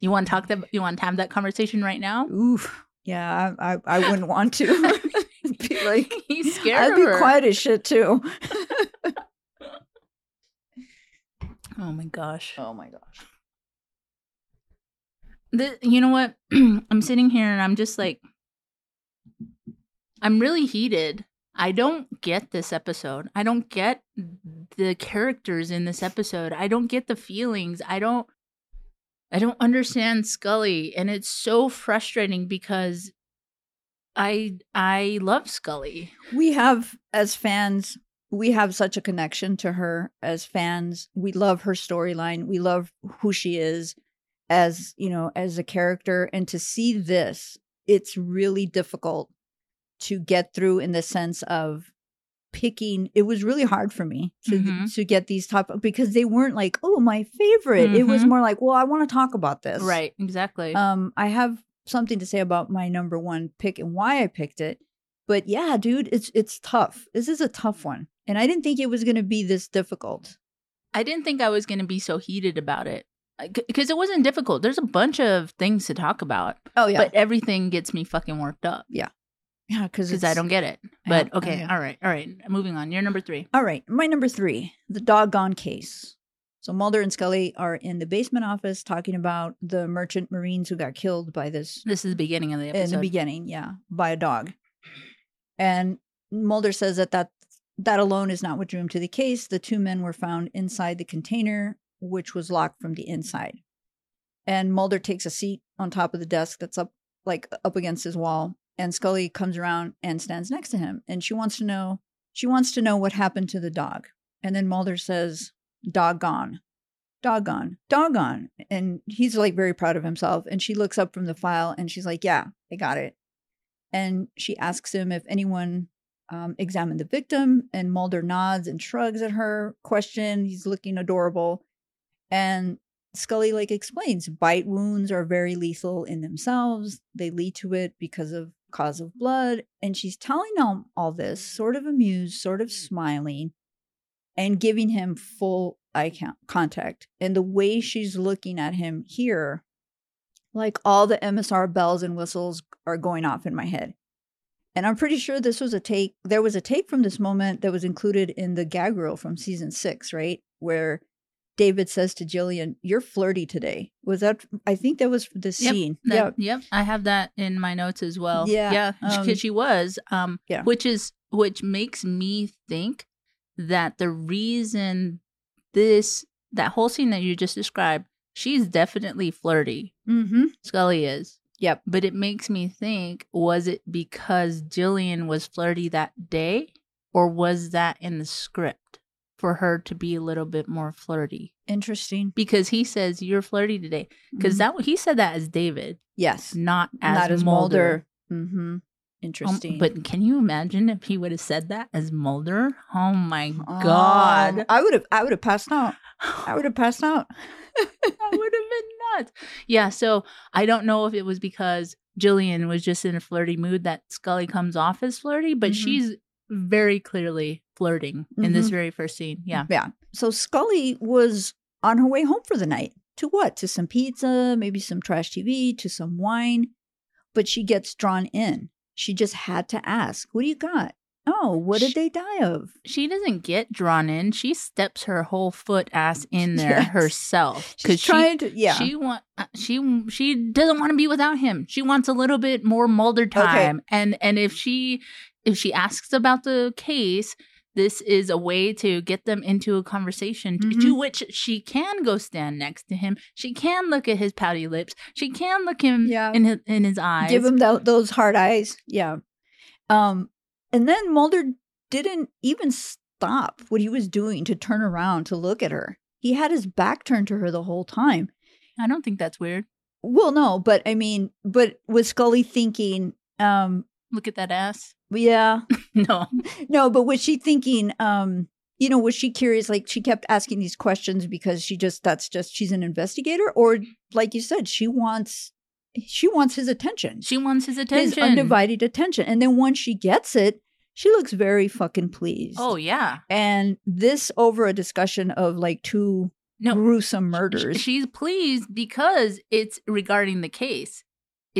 You want to talk that? You want to have that conversation right now? Oof. Yeah, I I, I wouldn't want to. be like, He's scared I'd be quiet as shit too. Oh my gosh. Oh my gosh. The, you know what? I'm sitting here and I'm just like, I'm really heated. I don't get this episode. I don't get the characters in this episode. I don't get the feelings. I don't. I don't understand Scully, and it's so frustrating because I I love Scully. We have as fans, we have such a connection to her as fans. We love her storyline. We love who she is as, you know, as a character and to see this, it's really difficult to get through in the sense of picking. It was really hard for me to Mhm. to get these top because they weren't like, oh, my favorite. It was Mhm. more like, well, I want to talk about this. Right. Exactly. Um, I have something to say about my number one pick and why I picked it. But yeah, dude, it's it's tough. This is a tough one, and I didn't think it was going to be this difficult. I didn't think I was going to be so heated about it because it wasn't difficult. There's a bunch of things to talk about, Oh yeah, but everything gets me fucking worked up yeah, because because I don't get it. But I okay, know. all right, all right. Moving on. You're number three. All right, my number three, the doggone case. So Mulder and Scully are in the basement office talking about the merchant marines who got killed by this This is the beginning of the episode. in the beginning, yeah, by a dog. And Mulder says that that that alone is not what drew him to the case. The two men were found inside the container, which was locked from the inside. And Mulder takes a seat on top of the desk that's up like up against his wall, and Scully comes around and stands next to him, and she wants to know she wants to know what happened to the dog. And then Mulder says, "Doggone." Doggone, doggone. And he's like very proud of himself. And she looks up from the file and she's like, Yeah, I got it and she asks him if anyone um, examined the victim and mulder nods and shrugs at her question he's looking adorable and scully like explains bite wounds are very lethal in themselves they lead to it because of cause of blood and she's telling him all this mm-hmm. sort of amused sort of mm-hmm. smiling and giving him full eye contact and the way she's looking at him here like all the MSR bells and whistles are going off in my head. And I'm pretty sure this was a take. There was a take from this moment that was included in the gag reel from season six, right? Where David says to Gillian, You're flirty today. Was that, I think that was the Yep, scene. That- Yep, I have that in my notes as well. Yeah, yeah, um, because she was. Um, yeah. which is which makes me think that the reason this that whole scene that you just described, she's definitely flirty. Mm-hmm. Scully is. Yep. But it makes me think: was it because Gillian was flirty that day, or was that in the script for her to be a little bit more flirty? Interesting. Because he says you're flirty today. Because Mhm. that he said that as David, yes, not as not as Mulder. Mulder. Mm-hmm. Um, Interesting. but can you imagine if he would have said that as Mulder? Oh my Oh, god! I would have, I would have passed out. I would have passed out. that would have been nuts. Yeah, so I don't know if it was because Gillian was just in a flirty mood that Scully comes off as flirty, but Mhm. she's very clearly flirting in this Mhm. very first scene. Yeah. Yeah. So Scully was on her way home for the night. To what? To some pizza, maybe some trash TV, to some wine. But she gets drawn in. She just had to ask, What do you got? Oh, what did Sh- they die of? She doesn't get drawn in. She steps her whole foot ass in there Yes. herself She's trying to, yeah. She want uh, she she doesn't want to be without him. She wants a little bit more Mulder time. And and if she if she asks about the case, this is a way to get them into a conversation Mhm. to which she can go stand next to him. She can look at his pouty lips. She can look him Yeah. in his in his eyes. Give him tho- those hard eyes. Yeah. Um, and then Mulder didn't even stop what he was doing to turn around to look at her. He had his back turned to her the whole time. I don't think that's weird. Well, no, but I mean, but was Scully thinking, um, Look at that ass. Yeah, No. no, but was she thinking, um, you know, was she curious? Like she kept asking these questions because she just, that's just, she's an investigator, or like you said, she wants, she wants his attention, She wants his attention. his undivided attention. And then once she gets it, she looks very fucking pleased. Oh yeah. and this over a discussion of like two No. gruesome murders. She's pleased because it's regarding the case.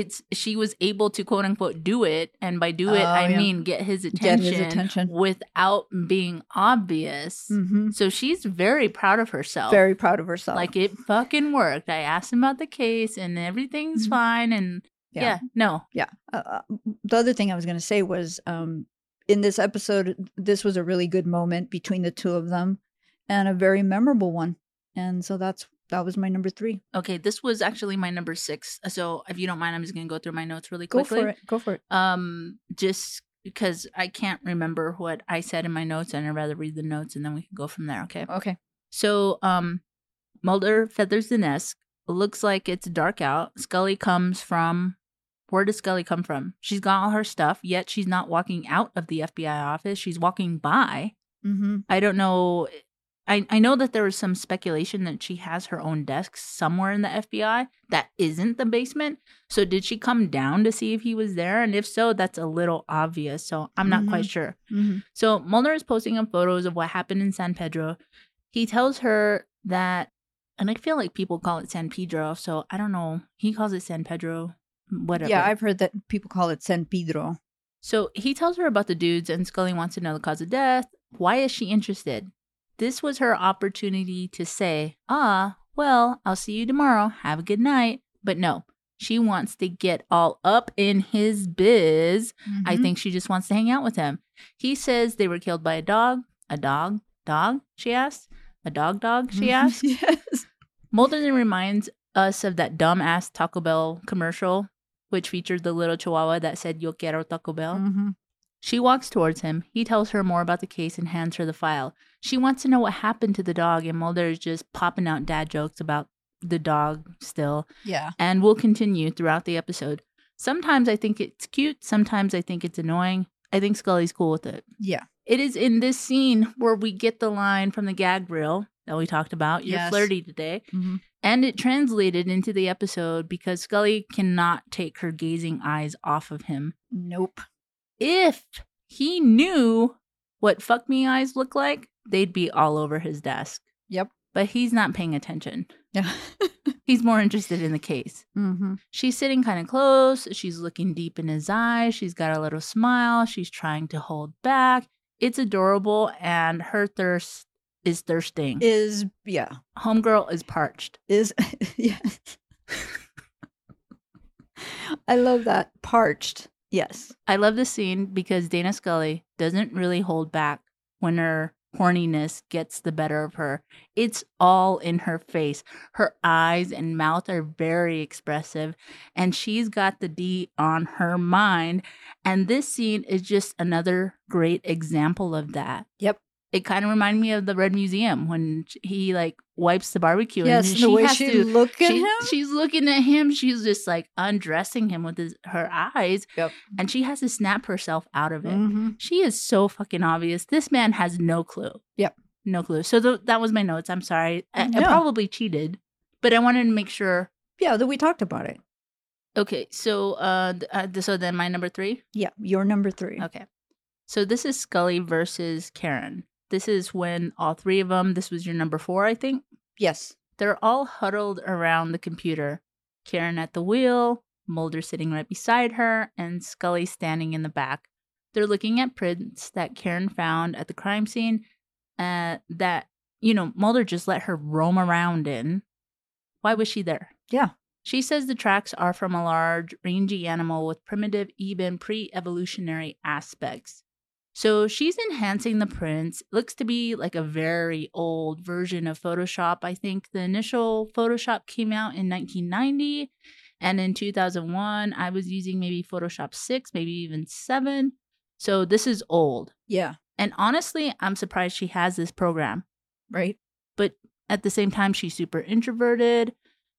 It's she was able to quote unquote do it, and by do it Oh, I yeah. mean get his Get attention, his attention. without being obvious. hmm So she's very proud of herself. Very proud of herself. like it fucking worked. I asked him about the case, and everything's Mhm. fine. And yeah. no, yeah. Uh, uh, the other thing I was going to say was um, in this episode, this was a really good moment between the two of them and a very memorable one. And so that's that was my number three. okay, this was actually my number six. So if you don't mind, I'm just gonna go through my notes really quickly. Go for it. Go for it. Um, just because I can't remember what I said in my notes, and I'd rather read the notes, and then we can go from there. Okay. Okay. So, um, Mulder feathers the nest. Looks like it's dark out. Scully comes from Where does Scully come from? She's got all her stuff, yet she's not walking out of the FBI office. She's walking by. Mm-hmm. I don't know. I, I know that there was some speculation that she has her own desk somewhere in the FBI that isn't the basement. So did she come down to see if he was there? And if so, that's a little obvious. So I'm not quite sure. Mm-hmm. So Mulder is posting up photos of what happened in San Pedro. He tells her that, and I feel like people call it San Pedro. So I don't know. He calls it San Pedro. Whatever. Yeah, I've heard that people call it San Pedro. So he tells her about the dudes, and Scully wants to know the cause of death. Why is she interested? This was her opportunity to say, Ah, well, I'll see you tomorrow. Have a good night. But no, she wants to get all up in his biz. I Mhm. think she just wants to hang out with him. He says they were killed by a dog. A dog? Dog? She asks. A dog dog? She asks. yes. Mulder then reminds us of that dumbass Taco Bell commercial, which featured the little chihuahua that said, Yo quiero Taco Bell. Mhm. She walks towards him. He tells her more about the case and hands her the file. She wants to know what happened to the dog, and Mulder is just popping out dad jokes about the dog still. Yeah. And will continue throughout the episode. Sometimes I think it's cute, sometimes I think it's annoying. I think Scully's cool with it. Yeah. It is in this scene where we get the line from the gag reel that we talked about. You're Yes. flirty today. Mhm. And it translated into the episode because Scully cannot take her gazing eyes off of him Nope. If he knew what fuck me eyes look like, they'd be all over his desk. Yep. But he's not paying attention. Yeah. He's more interested in the case. mm-hmm. She's sitting kind of close. She's looking deep in his eyes. She's got a little smile. She's trying to hold back. It's adorable, and her thirst is thirsting. Is yeah. Homegirl is parched. Is yeah. I love that parched. Yes. I love this scene because Dana Scully doesn't really hold back when her horniness gets the better of her. It's all in her face. Her eyes and mouth are very expressive, and she's got the D on her mind. And this scene is just another great example of that. Yep. It kind of reminded me of the Red Museum when he like wipes the barbecue Yes. and the way has she to look at she- him. She's looking at him. She's just like undressing him with his, her eyes. Yep. And she has to snap herself out of it. Mhm. She is so fucking obvious. This man has no clue. Yep. No clue. So th- that was my notes. I'm sorry. I, I probably cheated, but I wanted to make sure. Yeah. That we talked about it. Okay. So, uh, th- uh, so then my number three. Yeah. You're number three. Okay. So this is Scully versus Karen. This is when all three of them, this was your number four, I think. Yes. They're all huddled around the computer. Karen at the wheel, Mulder sitting right beside her, and Scully standing in the back. They're looking at prints that Karen found at the crime scene uh, that, you know, Mulder just let her roam around in. Why was she there? Yeah. She says the tracks are from a large, rangy animal with primitive, even pre evolutionary aspects. So she's enhancing the prints. Looks to be like a very old version of Photoshop. I think the initial Photoshop came out in 1990. And in 2001, I was using maybe Photoshop 6, maybe even 7. So this is old. Yeah. And honestly, I'm surprised she has this program. Right. But at the same time, she's super introverted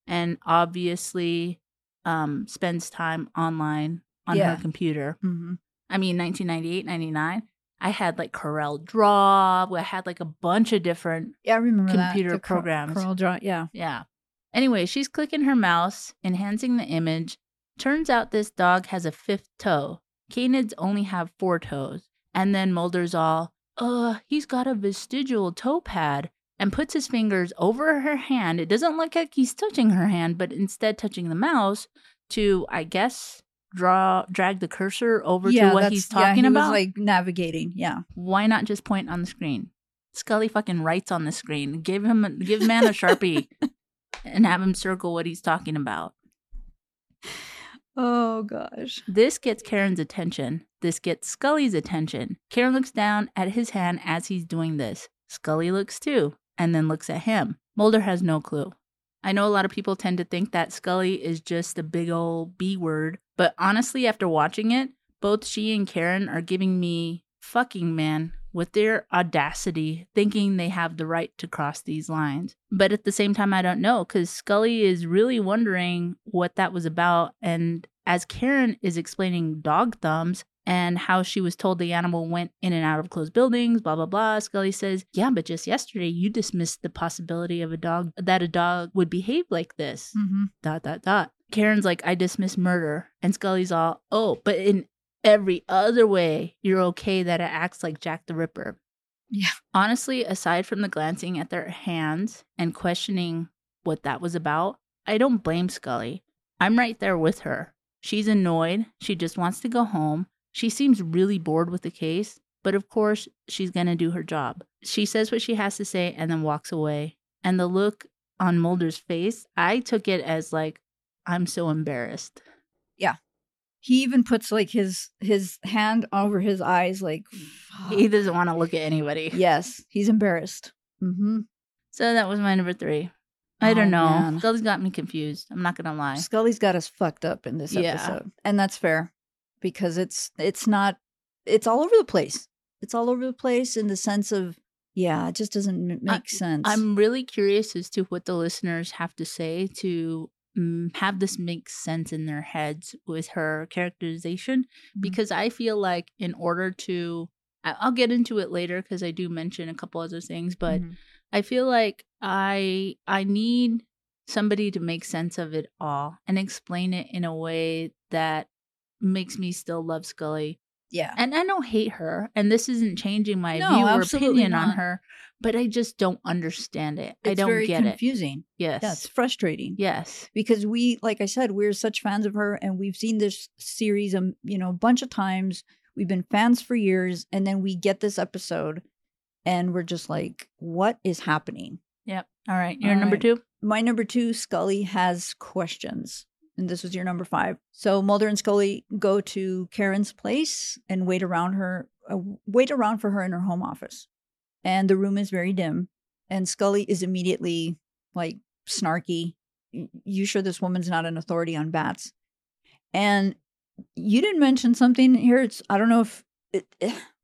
and obviously um, spends time online on Yeah. her computer. Mm-hmm. I mean, 1998, 99, I had like Corel Draw. I had like a bunch of different, Yeah. I remember that. Computer Cor- programs. Corel Draw. Yeah. yeah. Anyway, she's clicking her mouse, enhancing the image. Turns out this dog has a fifth toe. Canids only have four toes. And then Mulder's all, uh, he's got a vestigial toe pad and puts his fingers over her hand. It doesn't look like he's touching her hand, but instead touching the mouse to, I guess, draw drag the cursor over to what he's yeah, talking he about. Was like navigating. Yeah. Why not just point on the screen? Scully fucking writes on the screen. Give him a, give man a sharpie and have him circle what he's talking about. Oh gosh. This gets Karen's attention. This gets Scully's attention. Karen looks down at his hand as he's doing this. Scully looks too, and then looks at him. Mulder has no clue. I know a lot of people tend to think that Scully is just a big old B word, but honestly, after watching it, both she and Karen are giving me fucking man with their audacity, thinking they have the right to cross these lines. But at the same time, I don't know because Scully is really wondering what that was about. And as Karen is explaining dog thumbs and how she was told the animal went in and out of closed buildings, blah blah blah. Scully says, "Yeah, but just yesterday you dismissed the possibility of a dog that a dog would behave like this." Mm-hmm. Dot dot dot. Karen's like, "I dismiss murder," and Scully's all, "Oh, but in every other way, you're okay that it acts like Jack the Ripper." Yeah. Honestly, aside from the glancing at their hands and questioning what that was about, I don't blame Scully. I'm right there with her. She's annoyed. She just wants to go home. She seems really bored with the case, but of course, she's going to do her job. She says what she has to say and then walks away. And the look on Mulder's face, I took it as like, I'm so embarrassed. Yeah. He even puts like his his hand over his eyes, like He doesn't want to look at anybody. yes, he's embarrassed. Mm-hmm. So that was my number three. I Oh, don't know. man. Scully's got me confused. I'm not going to lie. Scully's got us fucked up in this Yeah. episode, and that's fair because it's it's not it's all over the place. It's all over the place in the sense of yeah, it just doesn't make sense. I'm really curious as to what the listeners have to say to mm, have this make sense in their heads with her characterization Mhm. because I feel like in order to I- I'll get into it later because I do mention a couple other things, but Mhm. I feel like I I need somebody to make sense of it all and explain it in a way that makes me still love Scully. yeah, And I don't hate her, and this isn't changing my No, view or opinion on her, but I just don't understand it. I don't get it. confusing. Yes. Yeah, it's frustrating. Yes. because we like i said we're such fans of her and we've seen this series um you know a bunch of times we've been fans for years and then we get this episode and we're just like what is happening Yep. All right. Your All number right. two? my number two scully has questions and this was your number five. So mulder and scully go to karen's place and wait around her uh, wait around for her in her home office. And the room is very dim and scully is immediately like snarky you sure this woman's not an authority on bats? And you didn't mention something here. It's i don't know if it,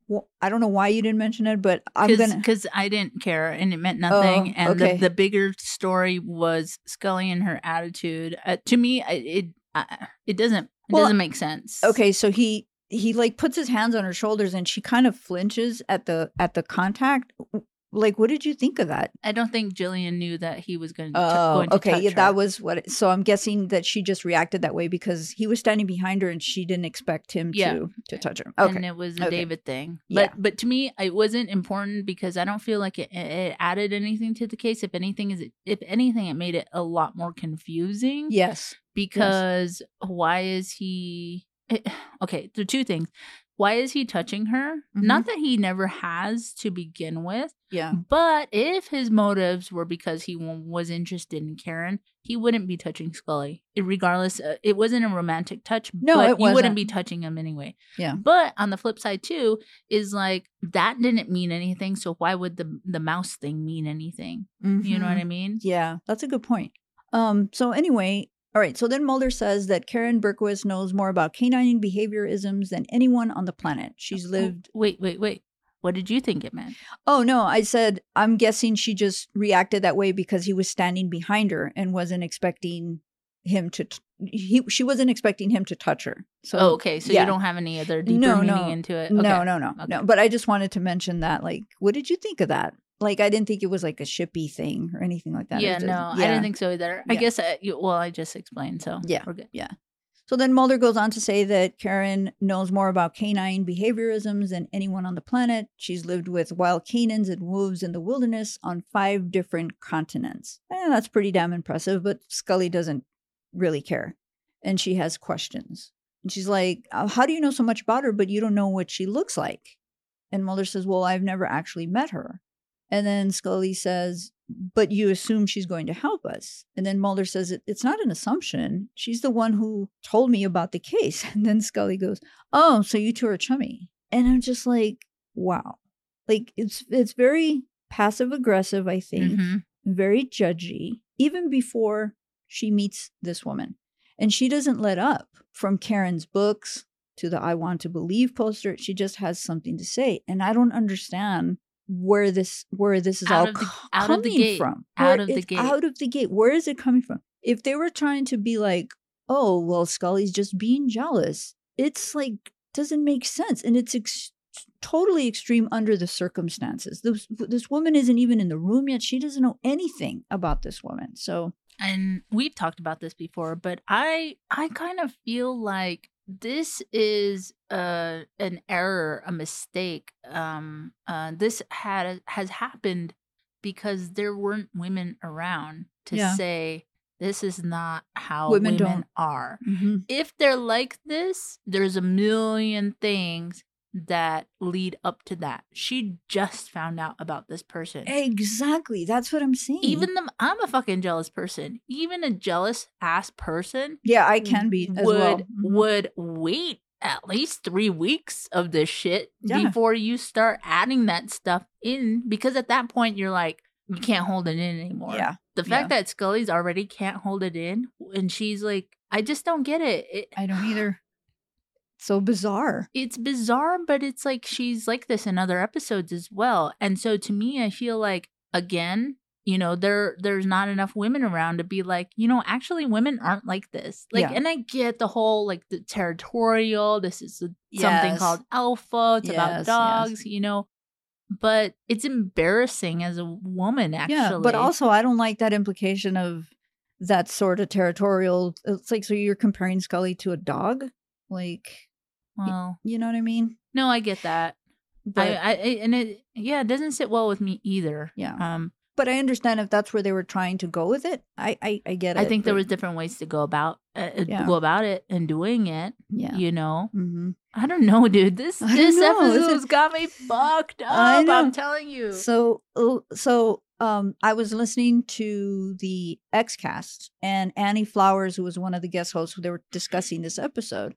well, i don't know why you didn't mention it but i'm gonna Because I didn't care and it meant nothing. Oh, and okay. the, the bigger story was Scully and her attitude. Uh, to me, it I, it doesn't it Well, doesn't make sense. okay so he he like puts his hands on her shoulders and she kind of flinches at the at the contact like what did you think of that I don't think Gillian knew that he was going to. oh going to okay touch yeah that was what it, so i'm guessing that she just reacted that way because he was standing behind her and she didn't expect him Yeah. to to touch her okay and it was a Okay. David thing. Yeah. But but to me, it wasn't important because I don't feel like it, it added anything to the case. If anything, is if anything, it made it a lot more confusing. yes because why is he? It, okay, there are two things. Why is he touching her? Mm-hmm. Not that he never has to begin with, yeah but if his motives were because he was interested in Karen, he wouldn't be touching Scully. It- regardless, uh, it wasn't a romantic touch. No, but it you wouldn't wasn't. be touching him anyway. Yeah. But on the flip side too, is like that didn't mean anything. So why would the the mouse thing mean anything? You know what Mhm. I mean? Yeah, that's a good point. Um, so anyway, all right. So then Mulder says that Karen Berquist knows more about canine behaviorisms than anyone on the planet. She's oh, lived. Oh, wait, wait, wait. What did you think it meant? Oh no, I said I'm guessing she just reacted that way because he was standing behind her and wasn't expecting him to. T- he she wasn't expecting him to touch her. So oh, okay. So yeah. you don't have any other deeper No, meaning no. into it? No, no, no, Okay. no. But I just wanted to mention that. Like, what did you think of that? Like, I didn't think it was like a shippy thing or anything like that. Yeah, just- no, I didn't think so either. I Yeah. guess, I, you, well, I just explained, so Yeah. we're good. yeah. So then Mulder goes on to say that Karen knows more about canine behaviorisms than anyone on the planet. She's lived with wild canines and wolves in the wilderness on five different continents. Eh, that's pretty damn impressive, but Scully doesn't really care. And she has questions. And she's like, "Uh, How do you know so much about her, but you don't know what she looks like? And Mulder says, Well, I've never actually met her. And then Scully says, but you assume she's going to help us. And then Mulder says, It's not an assumption. She's the one who told me about the case. And then Scully goes, Oh, so you two are chummy. And I'm just like, Wow. Like it's it's very passive aggressive, I think, Mhm. very judgy, even before she meets this woman. And she doesn't let up from Karen's books to the I Want to Believe poster. She just has something to say. And I don't understand where this where this is Out all the- out of the coming gate. from. Out Where of the gate. Out of the gate. Where is it coming from? If they were trying to be like oh, well, Scully's just being jealous. It's like, doesn't make sense. And it's ex- totally extreme under the circumstances. This, this woman isn't even in the room yet. She doesn't know anything about this woman. So, and we've talked about this before, but I I kind of feel like this is uh an error, a mistake. Um uh this had has happened because there weren't women around to Yeah. say this is not how Women women, are. mhm. If they're like this, there's a million things that lead up to that. She just found out about this person. exactly. That's what I'm saying. Even the I'm a fucking jealous person. Even a jealous ass person yeah, I can be as would well. Mhm. would wait at least three weeks of this shit Yeah. before you start adding that stuff in because at that point you're like you can't hold it in anymore. Yeah, The fact that Scully's already can't hold it in and she's like, I just don't get it. it I don't either. So bizarre. it's bizarre, but it's like she's like this in other episodes as well. And so to me, I feel like again, you know, there there's not enough women around to be like, you know, actually women aren't like this. Like, Yeah. and I get the whole like the territorial. This is a, something called alpha. It's Yes, about yes. dogs, you know. But it's embarrassing as a woman, actually. Yeah, but also I don't like that implication of that sort of territorial. It's like so you're comparing Scully to a dog, like well, you know what I mean? no, I get that. But I, I, and it, yeah, it doesn't sit well with me either. Yeah. Um, but I understand if that's where they were trying to go with it. I I, I get it. I think there was different ways to go about uh, uh, Yeah. go about it and doing it. yeah. You know, hmm I don't know, dude. This this know. Episode's got me fucked up. I'm telling you. So uh, so um I was listening to the Xcast and Annie Flowers, who was one of the guest hosts, they were discussing this episode.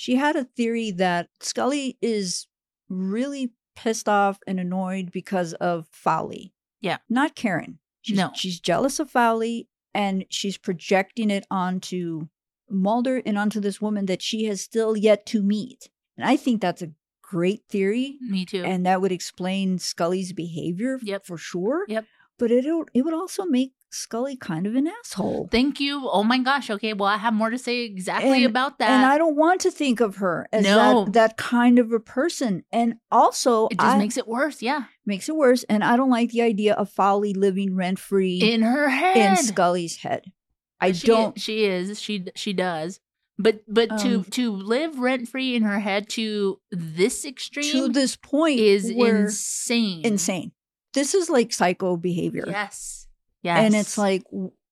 She had a theory that Scully is really pissed off and annoyed because of Fowley. Yeah. Not Karen. She's, No. She's jealous of Fowley and she's projecting it onto Mulder and onto this woman that she has still yet to meet. And I think that's a great theory me too. and that would explain Scully's behavior Yep. for sure. Yep. But it it would also make Scully kind of an asshole. Thank you. Oh my gosh. Okay. Well, I have more to say exactly And- about that. And I don't want to think of her as No. that, that kind of a person. And also, it just I- makes it worse. Yeah. makes it worse. And I don't like the idea of Fowley living rent free In her head. in Scully's head. I she, don't. She is. She she does. But but to Um, to live rent free in her head to this extreme To this point, is insane. insane. This is like psycho behavior. Yes. Yes. And it's like,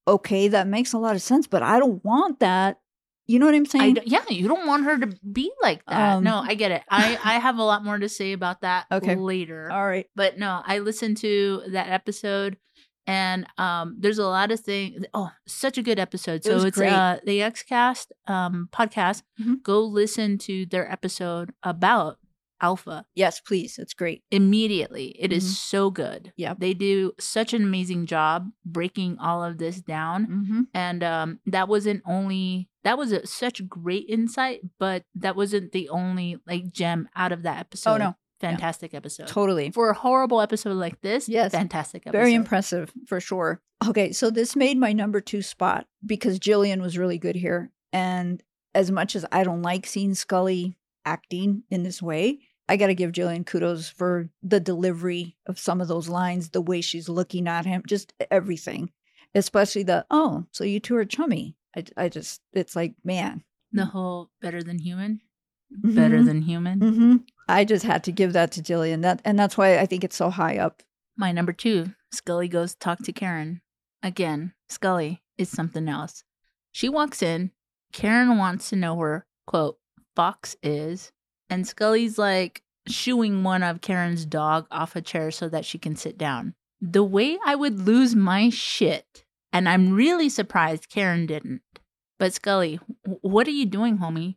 okay, that makes a lot of sense, but I don't want that. You know what I'm saying? yeah, you don't want her to be like that. Um, no, I get it. I I have a lot more to say about that Okay. later. All right. But no, I listened to that episode and um there's a lot of things oh, such a good episode. So it's uh the Xcast um podcast. Mhm. Go listen to their episode about Alpha Yes, please. It's great. immediately. It is Mhm. so good. Yeah. They do such an amazing job breaking all of this down Mm-hmm. and um that wasn't only that was a, such great insight but that wasn't the only like gem out of that episode Oh, no. fantastic episode Totally. for a horrible episode like this Yes. fantastic episode Very impressive for sure. Okay, so this made my number two spot because Gillian was really good here. And as much as I don't like seeing Scully acting in this way, I got to give Gillian kudos for the delivery of some of those lines, the way she's looking at him, just everything. Especially the, oh, so you two are chummy. I, I just, it's like, man. the whole better than human better than human Mm-hmm. I just had to give that to Gillian. That, and that's why I think it's so high up. my number two scully goes talk to karen again scully is something else she walks in karen wants to know where quote fox is and scully's like shooing one of karen's dog off a chair so that she can sit down the way i would lose my shit and i'm really surprised karen didn't but scully what are you doing homie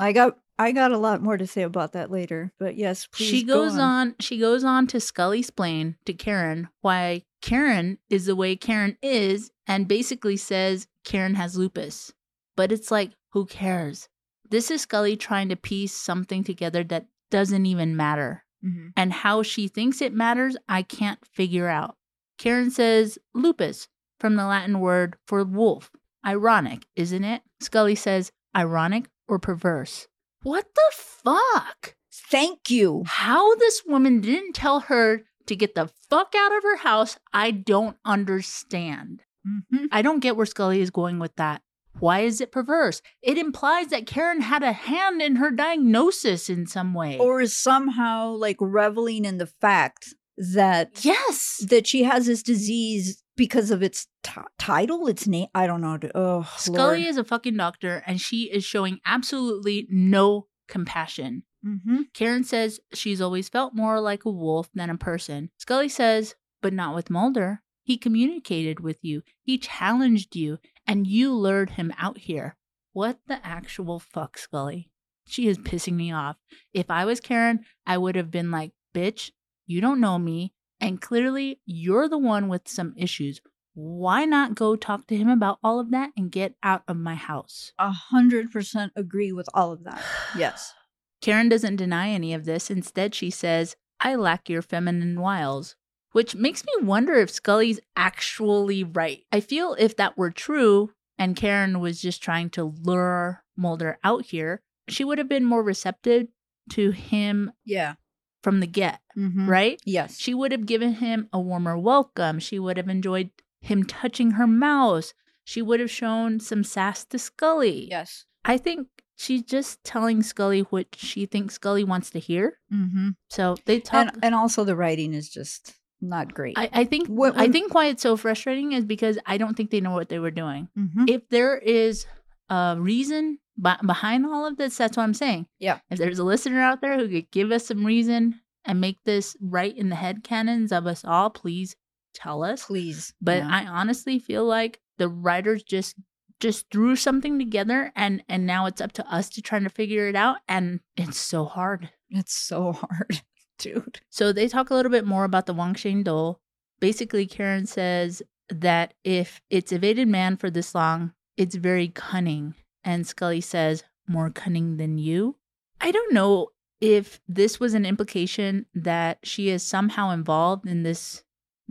I got I got a lot more to say about that later, but yes, please. she go goes on. she goes on to scully explain to karen why karen is the way karen is and basically says karen has lupus but it's like who cares this is scully trying to piece something together that doesn't even matter Mhm. and how she thinks it matters i can't figure out karen says lupus from the latin word for wolf Ironic, isn't it? Scully says, Ironic or perverse? What the fuck? Thank you. How this woman didn't tell her to get the fuck out of her house, I don't understand. Mhm. I don't get where Scully is going with that. Why is it perverse? It implies that Karen had a hand in her diagnosis in some way. Or is somehow like reveling in the fact that yes. that she has this disease because of its t- title, its name. I don't know. Oh, Scully is a fucking doctor and she is showing absolutely no compassion. Mm-hmm. Karen says she's always felt more like a wolf than a person. Scully says, but not with Mulder. He communicated with you, he challenged you, and you lured him out here. What the actual fuck, Scully? She is pissing me off. If I was Karen, I would have been like, bitch, you don't know me, and clearly you're the one with some issues. Why not go talk to him about all of that and get out of my house? A hundred percent agree with all of that. Yes. Karen doesn't deny any of this. Instead, she says, I lack your feminine wiles, which makes me wonder if Scully's actually right. I feel if that were true and Karen was just trying to lure Mulder out here, she would have been more receptive to him Yeah. from the get, Mm-hmm. right? Yes. She would have given him a warmer welcome. She would have enjoyed him touching her mouse. She would have shown some sass to Scully. yes. I think she's just telling Scully what she thinks Scully wants to hear. Mm-hmm. So they talk. And and also the writing is just not great. I, I think When- I think why it's so frustrating is because I don't think they know what they were doing. Mhm. If there is a reason b- behind all of this, that's what I'm saying. Yeah. If there's a listener out there who could give us some reason and make this right in the head canons of us all, please tell us. Please. But Yeah. I honestly feel like the writers just just threw something together and and now it's up to us to try to figure it out and it's so hard. it's so hard, dude. So they talk a little bit more about the Wanshang Dhole. Basically, Karen says that if it's evaded man for this long, it's very cunning. And Scully says, more cunning than you. I don't know if this was an implication that she is somehow involved in this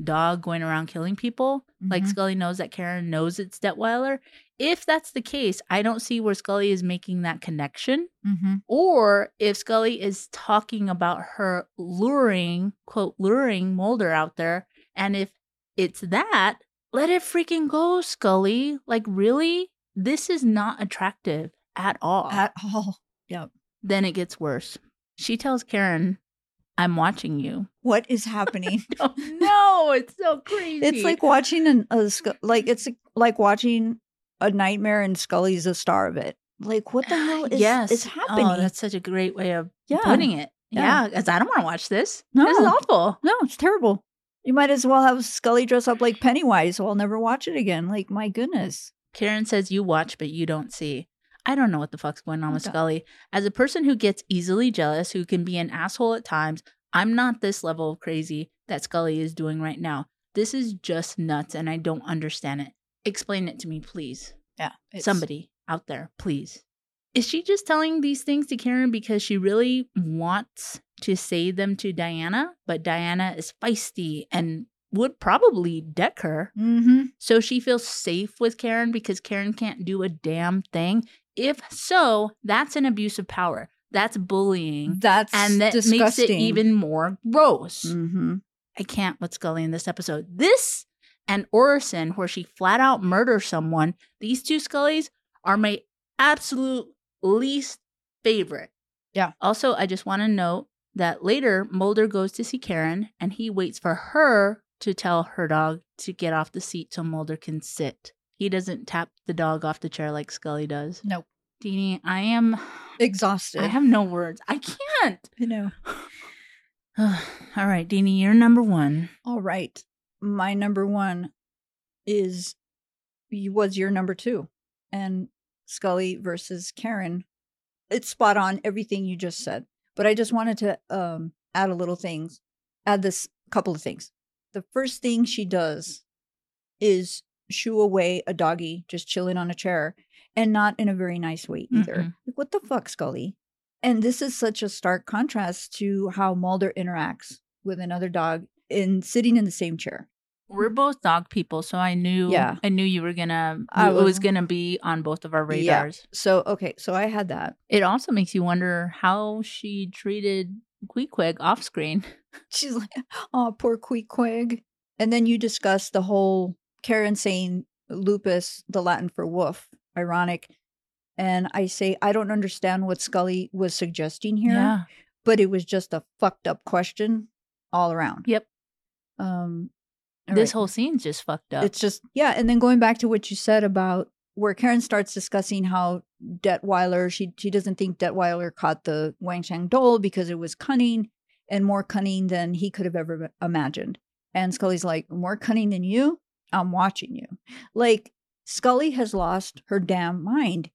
dog going around killing people. Like Mhm. Scully knows that Karen knows it's Detweiler. If that's the case, I don't see where Scully is making that connection Mm-hmm. or if Scully is talking about her luring, quote, luring Mulder out there, and if it's that, let it freaking go, Scully. Like, really? This is not attractive at all. At all. Yep. Then it gets worse. She tells Karen, I'm watching you. What is happening? No, it's so crazy. it's like watching an a like it's like watching a nightmare and Scully's a star of it. Like what the uh, hell is yes. is happening? Oh, that's such a great way of Yeah. putting it. Yeah. Yeah, because I don't want to watch this. This is awful. no, it's terrible. You might as well have Scully dress up like Pennywise, so I'll never watch it again. Like my goodness. Karen says you watch, but you don't see. I don't know what the fuck's going on with Scully. As a person who gets easily jealous, who can be an asshole at times, I'm not this level of crazy that Scully is doing right now. This is just nuts and I don't understand it. Explain it to me, please. Yeah. Somebody out there, please. Is she just telling these things to Karen because she really wants to say them to Diana, but Diana is feisty and would probably deck her? Mm-hmm. So she feels safe with Karen because Karen can't do a damn thing. If so, that's an abuse of power. That's bullying. That's and that disgusting. makes it even more gross. Mm-hmm. I can't with Scully in this episode. This and Orison, where she flat out murders someone, these two Scullys are my absolute least favorite. Yeah. Also, I just want to note that later Mulder goes to see Karen and he waits for her to tell her dog to get off the seat so Mulder can sit. He doesn't tap the dog off the chair like Scully does. Nope. Dini, I am Exhausted. I have no words. I can't. you know. All right, Dini, you're number one. All right. My number one is was your number two. And Scully versus Karen. It's spot on everything you just said. But I just wanted to um add a little things. Add this couple of things. The first thing she does is shoo away a doggy just chilling on a chair and not in a very nice way either. Mm-mm. Like, what the fuck, Scully? And this is such a stark contrast to how Mulder interacts with another dog in sitting in the same chair. we're mm-hmm. both dog people, so I knew Yeah. I knew you were gonna I it was was- gonna be on both of our Yeah. radars. So okay, so I had that. It also makes you wonder how she treated Queequeg off screen. She's like, "Oh, poor Queequeg." And then you discuss the whole Karen saying lupus, the Latin for wolf, ironic. And I say I don't understand what Scully was suggesting here. Yeah. but it was just a fucked up question all around. Yep. Um, this right. whole scene's just fucked up. it's just yeah, and then going back to what you said about where Karin starts discussing how Detweiler she she doesn't think Detweiler caught the Wanshang Dhole because it was cunning and more cunning than he could have ever imagined. And Scully's like, more cunning than you? I'm watching you. Like Scully has lost her damn mind.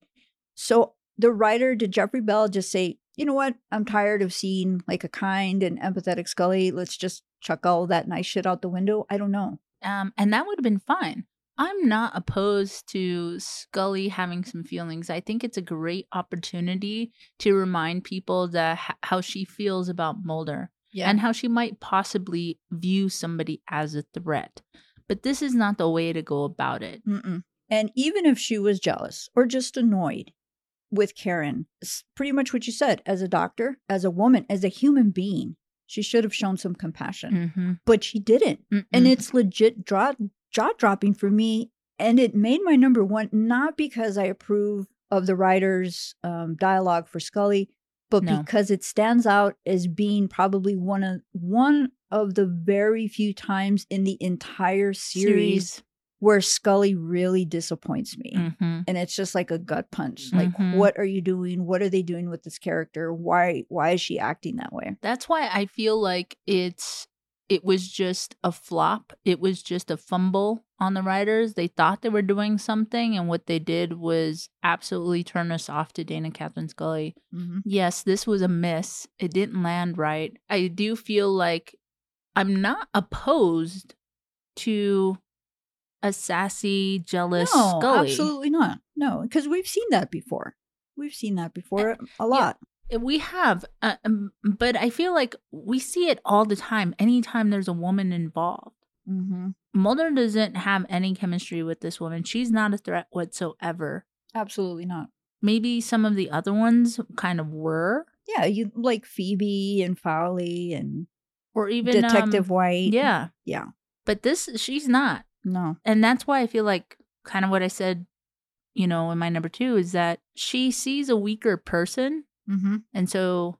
So the writer did Jeffrey Bell just say, you know what? I'm tired of seeing like a kind and empathetic Scully. Let's just chuck all that nice shit out the window. I don't know. Um, and that would have been fine. I'm not opposed to Scully having some feelings. I think it's a great opportunity to remind people that h- how she feels about Mulder Yeah. and how she might possibly view somebody as a threat. But this is not the way to go about it. Mm-mm. And even if she was jealous or just annoyed with Karin, it's pretty much what you said as a doctor, as a woman, as a human being, she should have shown some compassion, Mm-hmm. but she didn't. And it's legit jaw jaw dropping for me. And it made my number one, not because I approve of the writer's um, dialogue for Scully, but No. because it stands out as being probably one of one of the very few times in the entire series where Scully really disappoints me. hmm And it's just like a gut punch. Like, Mhm. what are you doing? What are they doing with this character? Why why is she acting that way? That's why I feel like it's it was just a flop. It was just a fumble on the writers. They thought they were doing something, and what they did was absolutely turn us off to Dana Catherine Scully. Mm-hmm. Yes, this was a miss. It didn't land right. I do feel like I'm not opposed to a sassy, jealous No, Scully. absolutely not. No, because we've seen that before. We've seen that before a lot. We have, uh, um, but I feel like we see it all the time. Anytime there's a woman involved, Mm-hmm. Mulder doesn't have any chemistry with this woman. She's not a threat whatsoever. Absolutely not. Maybe some of the other ones kind of were, Yeah, you like Phoebe and Fowley and or even Detective um, White. Yeah, Yeah. but this she's not, No. and that's why I feel like kind of what I said, you know, in my number two is that she sees a weaker person, Mm-hmm. and so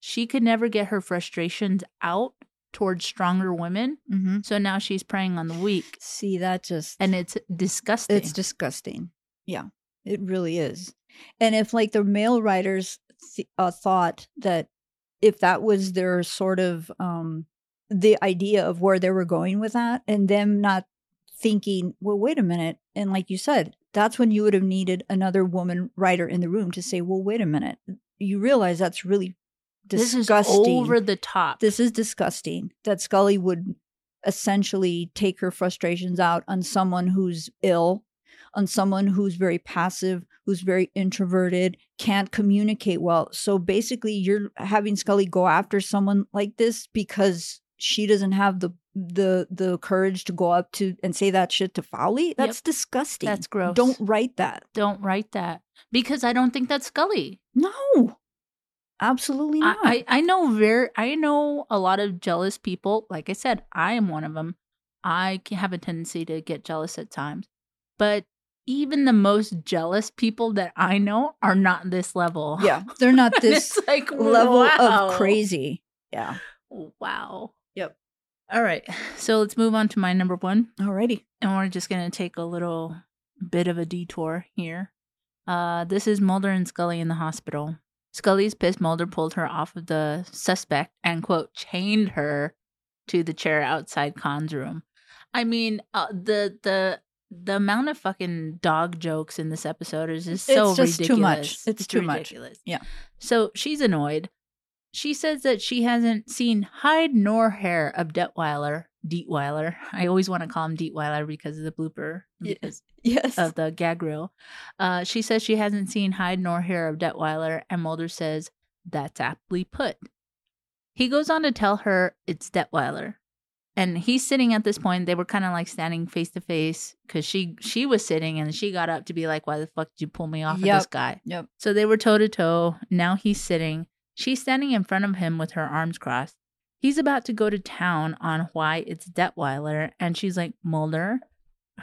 she could never get her frustrations out towards stronger women. Mm-hmm. So now she's preying on the weak, See, that just and it's disgusting. It's disgusting. Yeah, it really is. And if like the male writers th- uh, thought that if that was their sort of um the idea of where they were going with that and them not thinking, well, wait a minute. And like you said, that's when you would have needed another woman writer in the room to say, well, wait a minute. You realize that's really disgusting. this is over the top. This is disgusting that Scully would essentially take her frustrations out on someone who's ill, on someone who's very passive, who's very introverted, can't communicate well. So basically, you're having Scully go after someone like this because she doesn't have the the the courage to go up to and say that shit to Fowley. That's disgusting. That's gross. Don't write that. Don't write that because I don't think that's Scully. No. Absolutely not. I I know very I know a lot of jealous people. Like I said, I am one of them. I have a tendency to get jealous at times, but even the most jealous people that I know are not this level. yeah, they're not this like level wow. of crazy. Yeah. Wow. All right. So let's move on to my number one. Alrighty. and we're just gonna take a little bit of a detour here. Uh, this is Mulder and Scully in the hospital. Scully's pissed Mulder pulled her off of the suspect and quote chained her to the chair outside Cahn's room. I mean, uh, the the the amount of fucking dog jokes in this episode is just so ridiculous. It's just too much. It's too much. ridiculous. Yeah. So she's annoyed. She says that she hasn't seen hide nor hair of Detweiler. Dietweiler. I always want to call him Dietweiler because of the blooper, because Yes. of the gag reel. Uh, she says she hasn't seen hide nor hair of Detweiler, and Mulder says that's aptly put. He goes on to tell her it's Detweiler. and he's sitting at this point. They were kind of like standing face to face because she she was sitting and she got up to be like, "Why the fuck did you pull me off of this guy?" Yep. So they were toe to toe. Now he's sitting. She's standing in front of him with her arms crossed. He's about to go to town on why it's Detweiler, and she's like, "Mulder."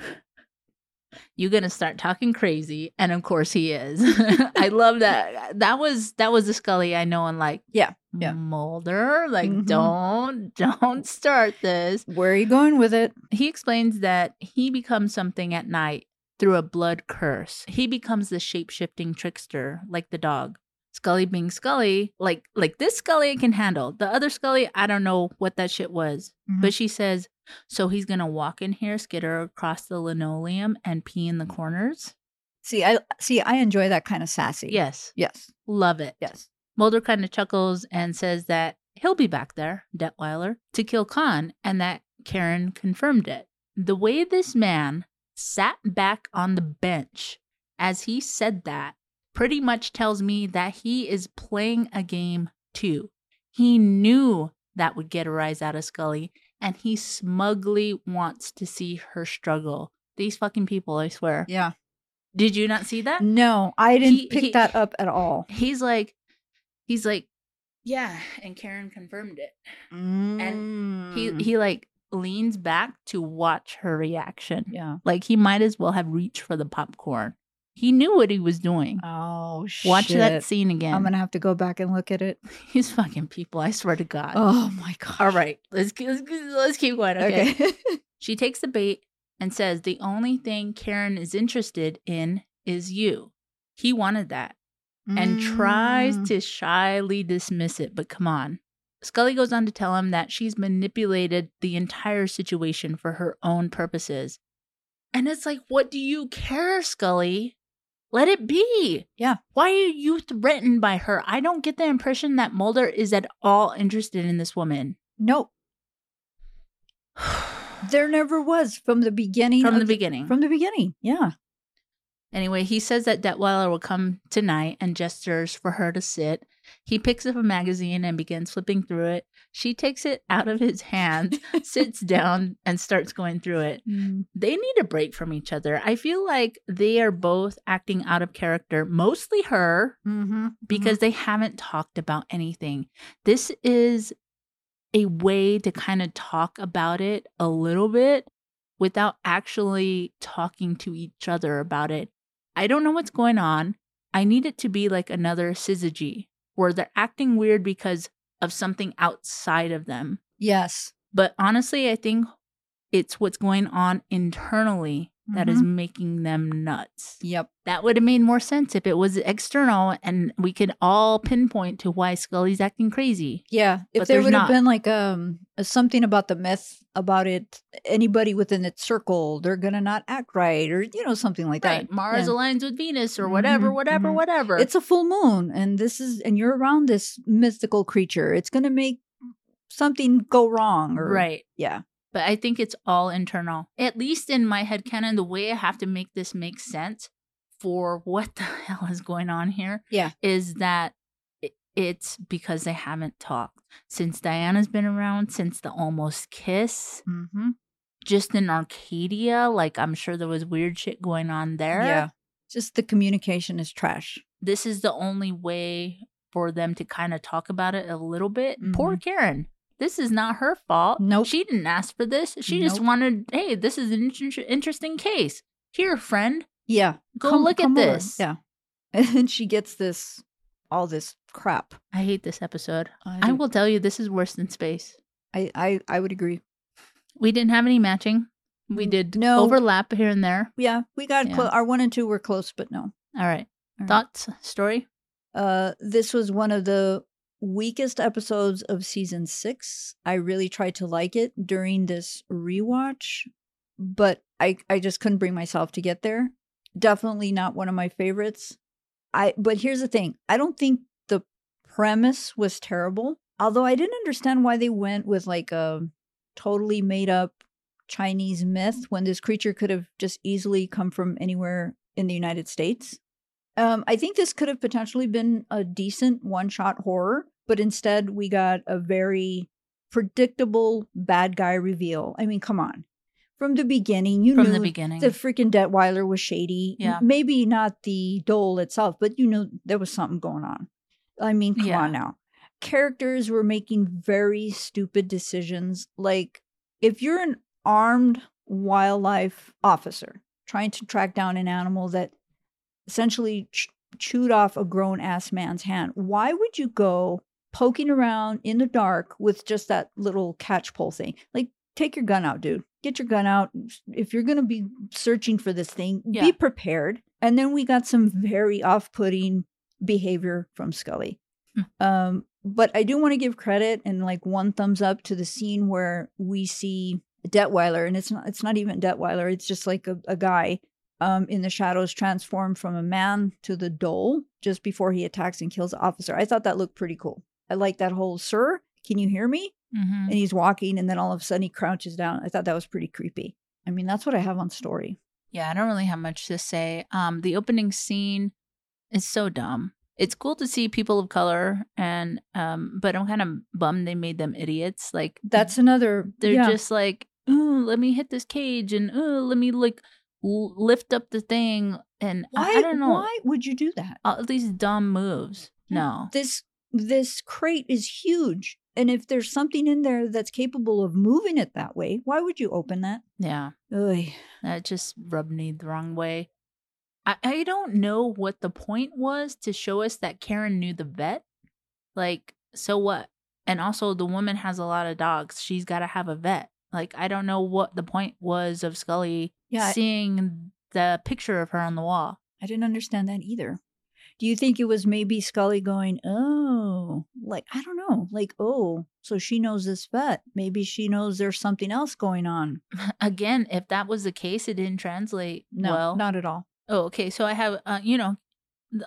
You're gonna start talking crazy, and of course he is. I love that. That was that was the Scully I know, and like, Yeah, yeah. Mulder, like, Mhm. don't don't start this. Where are you going with it? He explains that he becomes something at night through a blood curse. He becomes the shape shifting trickster, like the dog. Scully being Scully, like like this Scully I can handle. The other Scully, I don't know what that shit was. Mhm. But she says, so he's gonna walk in here, skitter across the linoleum, and pee in the corners. See, I see. I enjoy that kind of sassy. Yes, Yes. love it. Yes. Mulder kind of chuckles and says that he'll be back there, Detweiler, to kill Cahn, and that Karin confirmed it. The way this man sat back on the bench as he said that pretty much tells me that he is playing a game too. He knew that would get a rise out of Scully, and he smugly wants to see her struggle. These fucking people, I swear. Yeah. Did you not see that? No, I didn't He- pick he- that up at all. he's like he's like yeah and karin confirmed it And he mm. he like leans back to watch her reaction yeah. like he might as well have reached for the popcorn he knew what he was doing Oh shit. watch that scene again I'm gonna have to go back and look at it. he's fucking people i swear to god Oh my god. all right let's, let's let's keep going okay, Okay. she takes the bait and says the only thing karin is interested in is you he wanted that and tries Mm. to shyly dismiss it, but come on. Scully goes on to tell him that she's manipulated the entire situation for her own purposes. And it's like, what do you care, Scully? Let it be. Yeah. Why are you threatened by her? I don't get the impression that Mulder is at all interested in this woman. Nope. There never was from the beginning. From of the beginning. From the beginning. Yeah. Anyway, he says that Detweiler will come tonight and gestures for her to sit. He picks up a magazine and begins flipping through it. She takes it out of his hands, sits down, and starts going through it. They need a break from each other. I feel like they are both acting out of character, mostly her, Mm-hmm. because they haven't talked about anything. This is a way to kind of talk about it a little bit without actually talking to each other about it. I don't know what's going on. I need it to be like another syzygy where they're acting weird because of something outside of them. yes. But honestly, I think it's what's going on internally that is making them nuts. Yep. That would have made more sense if it was external and we could all pinpoint to why Scully's acting crazy. Yeah. If But there would not. have been like um something about the myth about it, anybody within its circle, they're gonna not act right, or you know something like Right. that. Mars Yeah. aligns with Venus or whatever, Mhm, whatever, mhm. whatever. It's a full moon, and this is, and you're around this mystical creature. It's gonna make something go wrong, or right. Yeah. But I think it's all internal. At least in my head canon, the way I have to make this make sense for what the hell is going on here Yeah. is that it's because they haven't talked. Since Diana's been around, since the almost kiss, Mm-hmm. just in Arcadia, like I'm sure there was weird shit going on there. Yeah. Just the communication is trash. This is the only way for them to kind of talk about it a little bit. Poor Karin. This is not her fault. Mm-hmm. Nope. She didn't ask for this. She just wanted, hey, this is an inter- interesting case. Here, friend, Yeah. go Come- look at over. this. Yeah. And she gets this, all this crap. I hate this episode. I, I will tell you, this is worse than space. I, I, I would agree. We didn't have any matching. We did no. overlap here and there. Yeah. We got Yeah. clo- our one and two were close, but no. All right. All right. Thoughts, story? Uh, this was one of the weakest episodes of season six. I really tried to like it during this rewatch, but I I just couldn't bring myself to get there. Definitely not one of my favorites. I but here's the thing. I don't think the premise was terrible. Although I didn't understand why they went with like a totally made up Chinese myth when this creature could have just easily come from anywhere in the United States. Um, I think this could have potentially been a decent one shot horror, but instead we got a very predictable bad guy reveal. I mean, come on. From the beginning, you From knew the beginning. the freaking Detweiler was shady. Yeah. Maybe not the dhole itself, but you know there was something going on. I mean, come Yeah. on now. Characters were making very stupid decisions. Like, if you're an armed wildlife officer trying to track down an animal that essentially ch- chewed off a grown ass man's hand, why would you go poking around in the dark with just that little catch pole thing? Like, take your gun out, dude. Get your gun out. If you're going to be searching for this thing, Yeah. be prepared. And then we got some very off putting behavior from Scully. Hmm. Um, but I do want to give credit and like one thumbs up to the scene where we see Detweiler, and it's not it's not even Detweiler, it's just like a, a guy um in the shadows transformed from a man to the dhole just before he attacks and kills the officer. I thought that looked pretty cool. I like that whole sir, can you hear me? Mhm. And he's walking and then all of a sudden he crouches down. I thought that was pretty creepy. I mean, that's what I have on story. Yeah, I don't really have much to say. Um, the opening scene is so dumb. It's cool to see people of color, and um, but I'm kind of bummed they made them idiots. Like That's another they're yeah. just like, ooh, let me hit this cage, and ooh, let me like lift up the thing, and I- why I, don't know why would you do that? all these dumb moves. No, this this crate is huge and if there's something in there that's capable of moving it that way why would you open that yeah, Ugh. that just rubbed me the wrong way. I, I don't know what the point was to show us that Karin knew the vet. Like, so what? And also, the woman has a lot of dogs. She's got to have a vet. Like, I don't know what the point was of Scully yeah seeing the picture of her on the wall. I didn't understand that either do you think it was maybe scully going oh like i don't know like oh so she knows this vet maybe she knows there's something else going on Again, if that was the case, it didn't translate no well. not at all Oh, okay. So I have, uh, you know,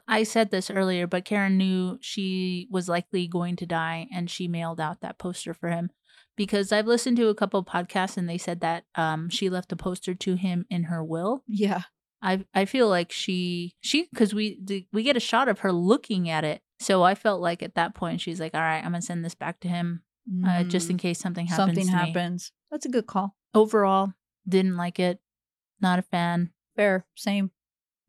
I said this earlier, but Karin knew she was likely going to die, and she mailed out that poster for him because I've listened to a couple of podcasts, and they said that um, she left a poster to him in her will. yeah I I feel like she she because we the, we get a shot of her looking at it, so I felt like at that point she's like, all right, I'm gonna send this back to him uh, just in Mm, case something happens. something to me." happens that's a good call Overall, didn't like it. Not a fan. fair same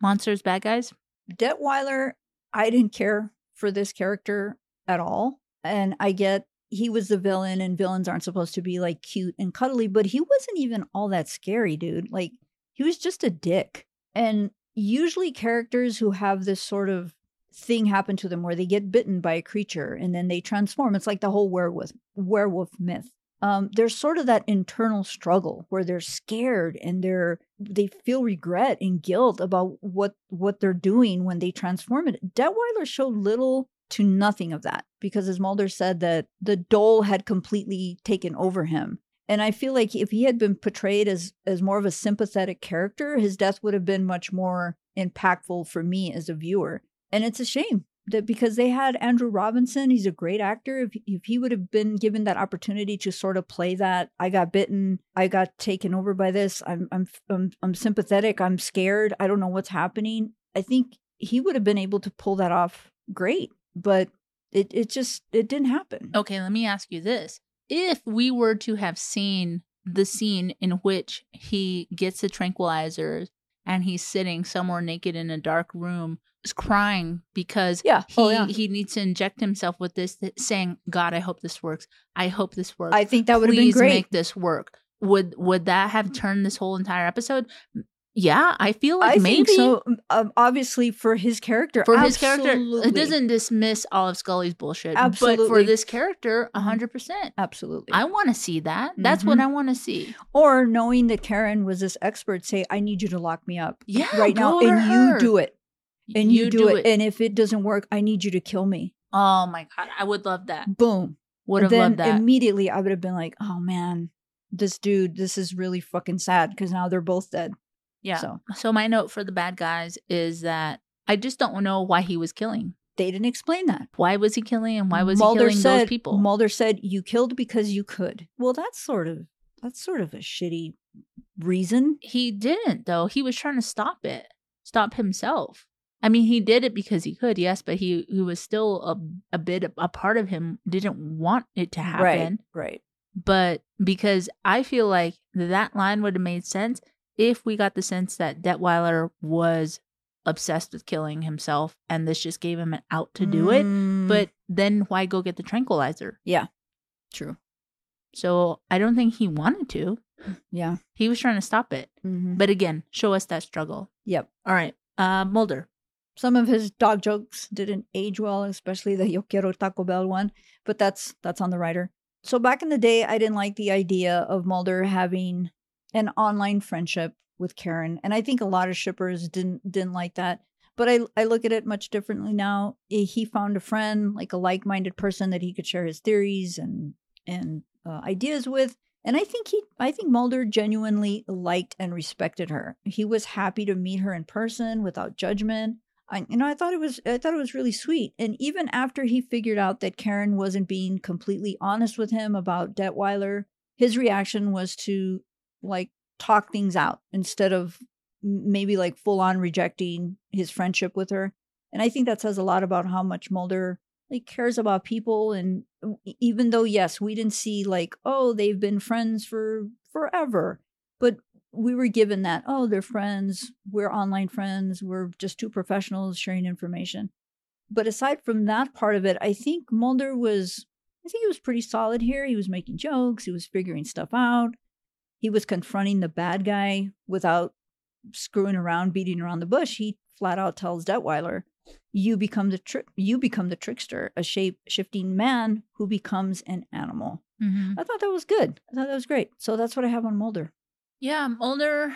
Monsters, bad guys. Detweiler, I didn't care for this character at all. And I get he was the villain, and villains aren't supposed to be like cute and cuddly, but he wasn't even all that scary, dude. Like, he was just a dick. And usually, characters who have this sort of thing happen to them where they get bitten by a creature and then they transform, it's like the whole werewolf, werewolf myth. Um, there's sort of that internal struggle where they're scared and they're they feel regret and guilt about what what they're doing when they transform it. Detweiler showed little to nothing of that because as Mulder said that the dhole had completely taken over him. And I feel like if he had been portrayed as as more of a sympathetic character, his death would have been much more impactful for me as a viewer. And it's a shame that because they had Andrew Robinson, he's a great actor. If if he would have been given that opportunity to sort of play that, I got bitten, I got taken over by this. I'm I'm I'm, I'm sympathetic. I'm scared. I don't know what's happening. I think he would have been able to pull that off great, but it it just it didn't happen. Okay, let me ask you this. If we were to have seen the scene in which he gets the tranquilizers and he's sitting somewhere naked in a dark room is crying because Yeah. Oh, he Oh, yeah. he needs to inject himself with this th- saying god i hope this works i hope this works I think that would have been Please great. make this work would would that have mm. turned this whole entire episode yeah i feel like I maybe so. Um, obviously, for his character, for his character it doesn't dismiss all of scully's bullshit but for this character Mhm. 100% Absolutely. I want to see that. That's what Mhm. I want to see. or knowing that Karin was this expert, say, "I need you to lock me up Yeah, right now, and her. you do it, and you, do, it. and if it doesn't work, I need you to kill me." oh my god, I would love that. Boom. Would have loved that. immediately, I would have been like, "Oh man, this dude, this is really fucking sad because now they're both dead." Yeah. So. So my note for the bad guys is that I just don't know why he was killing. they didn't explain that. Why was he killing, and why was Mulder he killing said, those people? Mulder said, "You killed because you could." Well, that's sort of that's sort of a shitty reason. he didn't though. He was trying to stop it, stop himself. I mean, he did it because he could, yes, but he he was still a a bit a part of him didn't want it to happen. Right. Right. But because I feel like that line would have made sense if we got the sense that Detweiler was obsessed with killing himself and this just gave him an out to do it. Mm, But then why go get the tranquilizer? Yeah. True. So I don't think he wanted to. Yeah. He was trying to stop it. Mm-hmm. But again, show us that struggle. Yep. All right. Uh Mulder. Some of his dog jokes didn't age well, especially the Yo quiero Taco Bell one, but that's that's on the writer. So back in the day, I didn't like the idea of Mulder having an online friendship with Karin, and I think a lot of shippers didn't didn't like that. But I I look at it much differently now. He found a friend, like a like-minded person that he could share his theories and and uh, ideas with. And I think he, I think Mulder genuinely liked and respected her. He was happy to meet her in person without judgment. I, you know, I thought it was, I thought it was really sweet. And even after he figured out that Karin wasn't being completely honest with him about Detweiler, his reaction was to like talk things out instead of maybe like full on rejecting his friendship with her. And I think that says a lot about how much Mulder like cares about people and even though yes we didn't see like oh they've been friends for forever but we were given that oh they're friends. We're online friends. We're just two professionals sharing information. But aside from that part of it i think mulder was i think he was pretty solid here. He was making jokes. He was figuring stuff out he was confronting the bad guy without screwing around beating around the bush he flat out tells detweiler you become the trick you become the trickster a shape shifting man who becomes an animal Mm-hmm. i thought that was good i thought that was great so that's what i have on mulder Yeah, Mulder.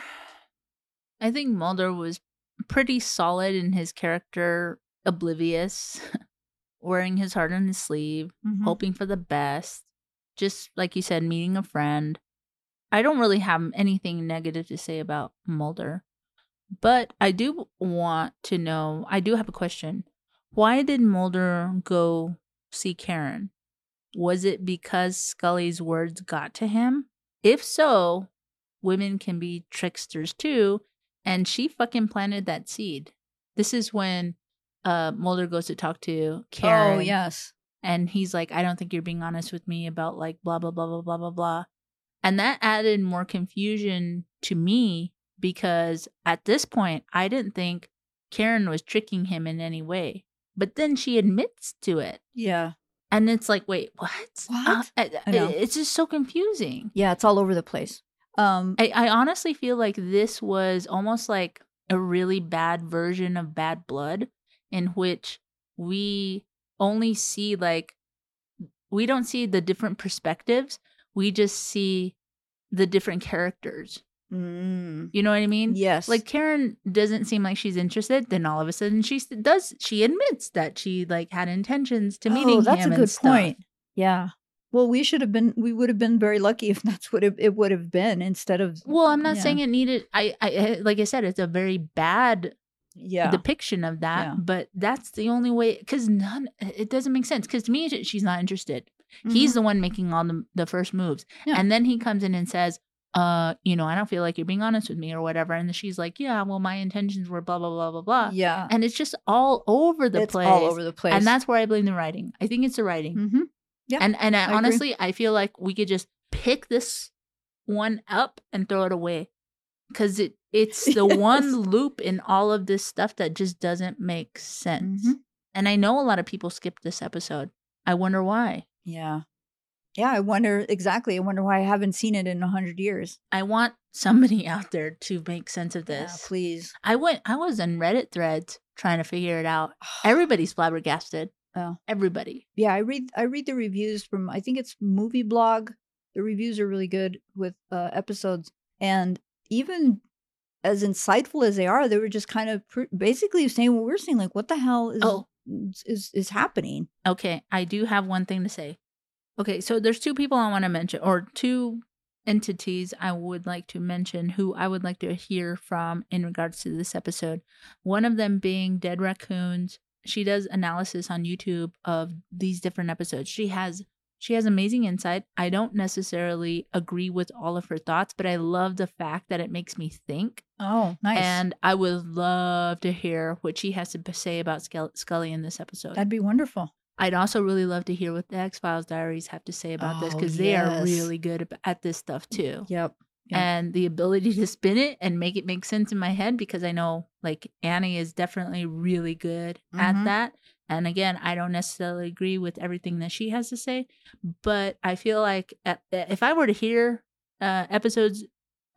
I think Mulder was pretty solid in his character, oblivious, wearing his heart on his sleeve, Mhm. hoping for the best. Just like you said, meeting a friend. I don't really have anything negative to say about Mulder, but I do want to know. I do have a question. Why did Mulder go see Karin? Was it because Scully's words got to him? If so, women can be tricksters too, and she fucking planted that seed. This is when uh Mulder goes to talk to Karin. oh yes And he's like, I don't think you're being honest with me about like blah blah blah blah blah blah blah. And that added more confusion to me because at this point I didn't think Karin was tricking him in any way. But then she admits to it. yeah And it's like, wait, what? What? Uh, I know. it's just so confusing. yeah it's all over the place um I, I honestly feel like this was almost like a really bad version of Bad Blood, in which we only see like we don't see the different perspectives. We just see the different characters. mm, You know what I mean? yes Like Karin doesn't seem like she's interested. Then all of a sudden she does. She admits that she like had intentions to meeting oh, that's him a and good stuff. point yeah well we should have been we would have been very lucky if that's what it, it would have been instead of Well, I'm not Yeah. saying it needed. I, I, I- like I said, it's a very bad yeah depiction of that Yeah. but that's the only way because none it doesn't make sense because to me she's not interested he's Mhm. the one making all the, the first moves. Yeah. and then he comes in and says uh you know i don't feel like you're being honest with me or whatever. And she's like yeah well my intentions were blah blah blah blah blah. Yeah. And it's just all over the it's place. all over the place. and that's where i blame the writing. I think it's the writing. Hmm Yeah, and and I, I agree. honestly i feel like we could just pick this one up and throw it away. Because it it's the Yes. one loop in all of this stuff that just doesn't make sense. Mhm. and i know a lot of people skipped this episode. I wonder why yeah. Yeah i wonder exactly i wonder why i haven't seen it in a hundred years. I want somebody out there to make sense of Yeah, this. please. I went i was in reddit threads trying to figure it out. Everybody's flabbergasted. Oh. everybody. Yeah i read i read the reviews from i think it's movie blog. The reviews are really good with uh, episodes. And even as insightful as they are they were just kind of pr- basically saying what we're saying like what the hell is Oh. Is is happening Okay, I do have one thing to say. Okay, so there's two people I want to mention, or two entities I would like to mention who I would like to hear from in regards to this episode. One of them being Dead Raccoons. She does analysis on YouTube of these different episodes. She has She has amazing insight. I don't necessarily agree with all of her thoughts, but I love the fact that it makes me think. Oh, nice. And I would love to hear what she has to say about Scully in this episode. That'd be wonderful. I'd also really love to hear what the X Files diaries have to say about this Oh, because they are really good at this stuff too. Yep. And the ability to spin it and make it make sense in my head because I know like Annie is definitely really good at Mhm. that. And again, I don't necessarily agree with everything that she has to say, but I feel like uh, if I were to hear uh, episodes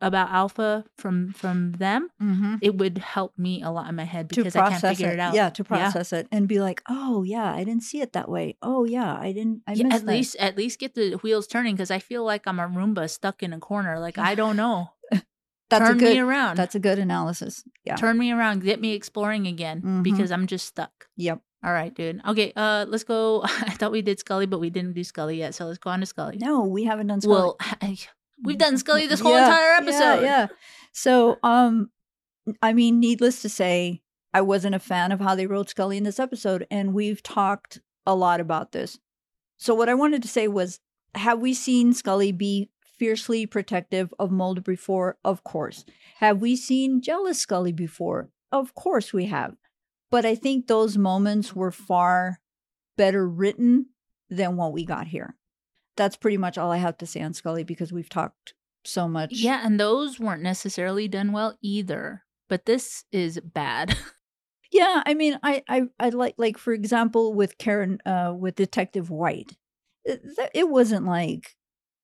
about Alpha from from them, Mm-hmm. it would help me a lot in my head because I can't figure it. it out. Yeah, to process it and be like, oh yeah, I didn't see it that way. Oh yeah, I didn't. I Yeah, at that. least at least get the wheels turning because I feel like I'm a Roomba stuck in a corner. Like I don't know. that's Turn a good. me around. That's a good analysis. Yeah. Turn me around. Get me exploring again Mhm. because I'm just stuck. Yep. All right, dude. Okay, uh, let's go. I thought we did Scully, but we didn't do Scully yet. So let's go on to Scully. No, we haven't done. Scully. Well, we've done Scully this whole Yeah, entire yeah, episode. Yeah, So, um, I mean, needless to say, I wasn't a fan of how they wrote Scully in this episode, and we've talked a lot about this. So, what I wanted to say was, have we seen Scully be fiercely protective of Mulder before? Of course. Have we seen jealous Scully before? Of course we have. But I think those moments were far better written than what we got here. That's pretty much all I have to say on Scully because we've talked so much. Yeah, and those weren't necessarily done well either. But this is bad. Yeah, I mean, I, I, I like, like for example, with Karin, uh, with Detective White, it, it wasn't like,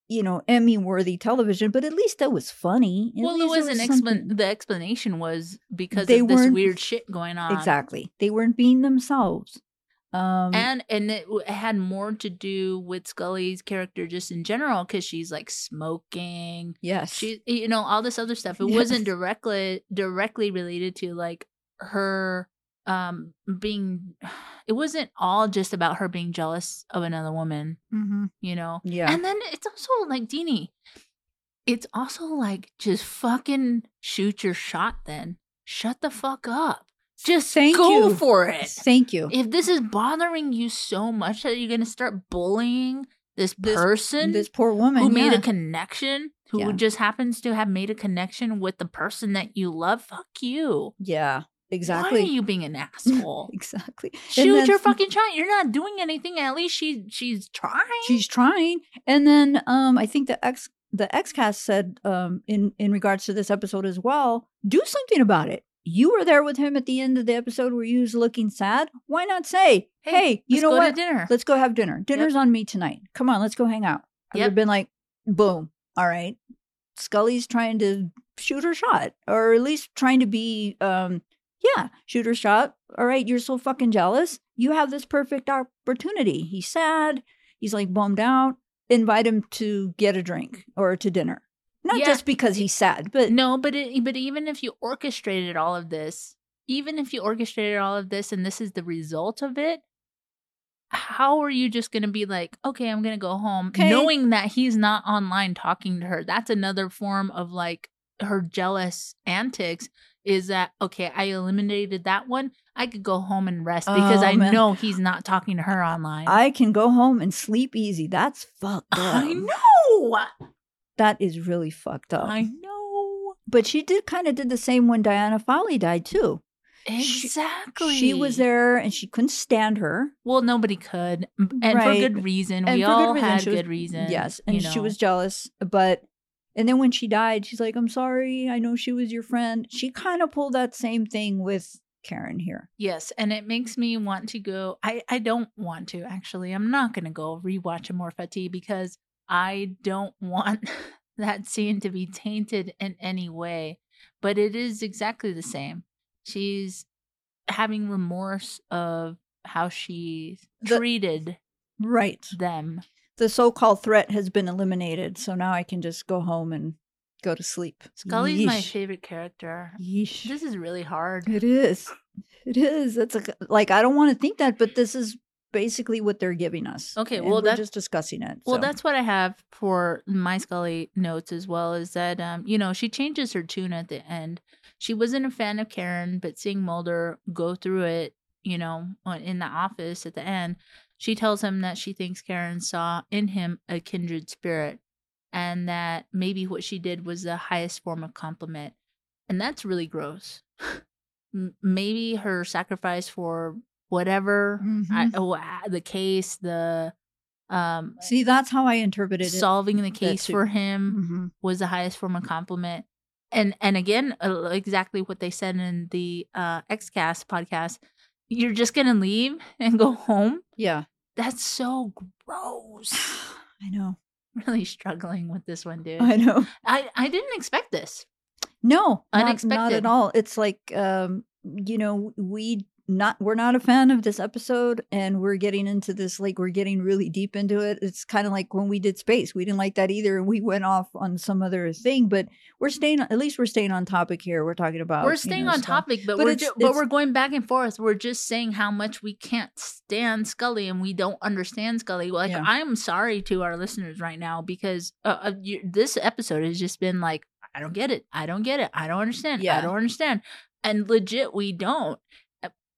you know, Emmy worthy television, but at least that was funny. At well, it least was an explan. The explanation was because They of this weird shit going on. Exactly, they weren't being themselves. Um, and and it, it had more to do with Scully's character just in general because she's like smoking. yes, She, you know, all this other stuff. It Yes. wasn't directly directly related to like her um being. It wasn't all just about her being jealous of another woman. Mhm. You know. yeah, And then it's also like Dini. It's also like just fucking shoot your shot. Then shut the fuck up. Just Thank go you. for it Thank you. if this is bothering you so much that you're going to start bullying this This- person this poor woman who made a connection, who Yeah. just happens to have made a connection with the person that you love, fuck you. yeah, Why exactly, are you being an asshole? exactly. Shoot your fucking shot. You're not doing anything. At least she she's trying. she's trying and then um i think the ex the xcast said um in in regards to this episode as well do something about it you were there with him at the end of the episode where he was looking sad why not say hey, you let's know what dinner. let's go have dinner dinner's on me tonight come on let's go hang out i would Yep. have been like boom all right scully's trying to shoot her shot or at least trying to be um yeah shooter shot all right you're so fucking jealous you have this perfect opportunity he's sad he's like bummed out invite him to get a drink or to dinner not Yeah. just because he's sad but No, but it, but even if you orchestrated all of this, even if you orchestrated all of this and this is the result of it, how are you just going to be like, okay, I'm going to go home, Okay. knowing that he's not online talking to her? That's another form of like her jealous antics. Is that okay? I eliminated that one. I could go home and rest because Oh, I man. know he's not talking to her online. i can go home and sleep easy that's fucked up I know. that is really fucked up I know. but she did kind of did the same when diana Fowley died too Exactly. She was there and she couldn't stand her. Well, nobody could, and for good reason. And we for good all reason. had was- good reason. Yes. And you she was jealous. But, and then when she died, she's like, I'm sorry. I know she was your friend. She kind of pulled that same thing with Karin here. Yes, and it makes me want to go. I I don't want to actually. I'm not going to go rewatch Amor Fati because I don't want that scene to be tainted in any way. But it is exactly the same. She's having remorse of how she The- treated Right. them. The so called threat has been eliminated. So now I can just go home and go to sleep. Scully's my favorite character. Yeesh. This is really hard. It is. It is. It's like, like I don't want to think that, but this is basically what they're giving us. Okay, well, we're just discussing it. Well, so. that's what I have for my Scully notes as well. Is that um, you know, she changes her tune at the end. She wasn't a fan of Karin, but seeing Mulder go through it you know, in the office at the end, she tells him that she thinks Karin saw in him a kindred spirit and that maybe what she did was the highest form of compliment. And that's really gross. Maybe her sacrifice for whatever I, Mhm. oh, ah, the case, the um See, that's how I interpreted it. solving the case for him Mhm. was the highest form of compliment. And and again, uh, exactly what they said in the uh XCast podcast. You're just gonna leave and go home. Yeah, That's so gross. I know. really struggling with this one, dude. I know. I I didn't expect this. No, not- Not, at all. It's like um, you know, we not we're not a fan of this episode and we're getting into this like we're getting really deep into it. It's kind of like when we did space. We didn't like that either and we went off on some other thing, but we're staying at least we're staying on topic here. We're talking about we're you staying know, on stuff. topic, but, But we're it's- ju- but we're going back and forth. We're just saying how much we can't stand Scully and we don't understand Scully. Like Yeah. I'm sorry to our listeners right now because uh, uh, you, this episode has just been like I don't get it. I don't get it. I don't understand. yeah. I don't understand. And legit, we don't.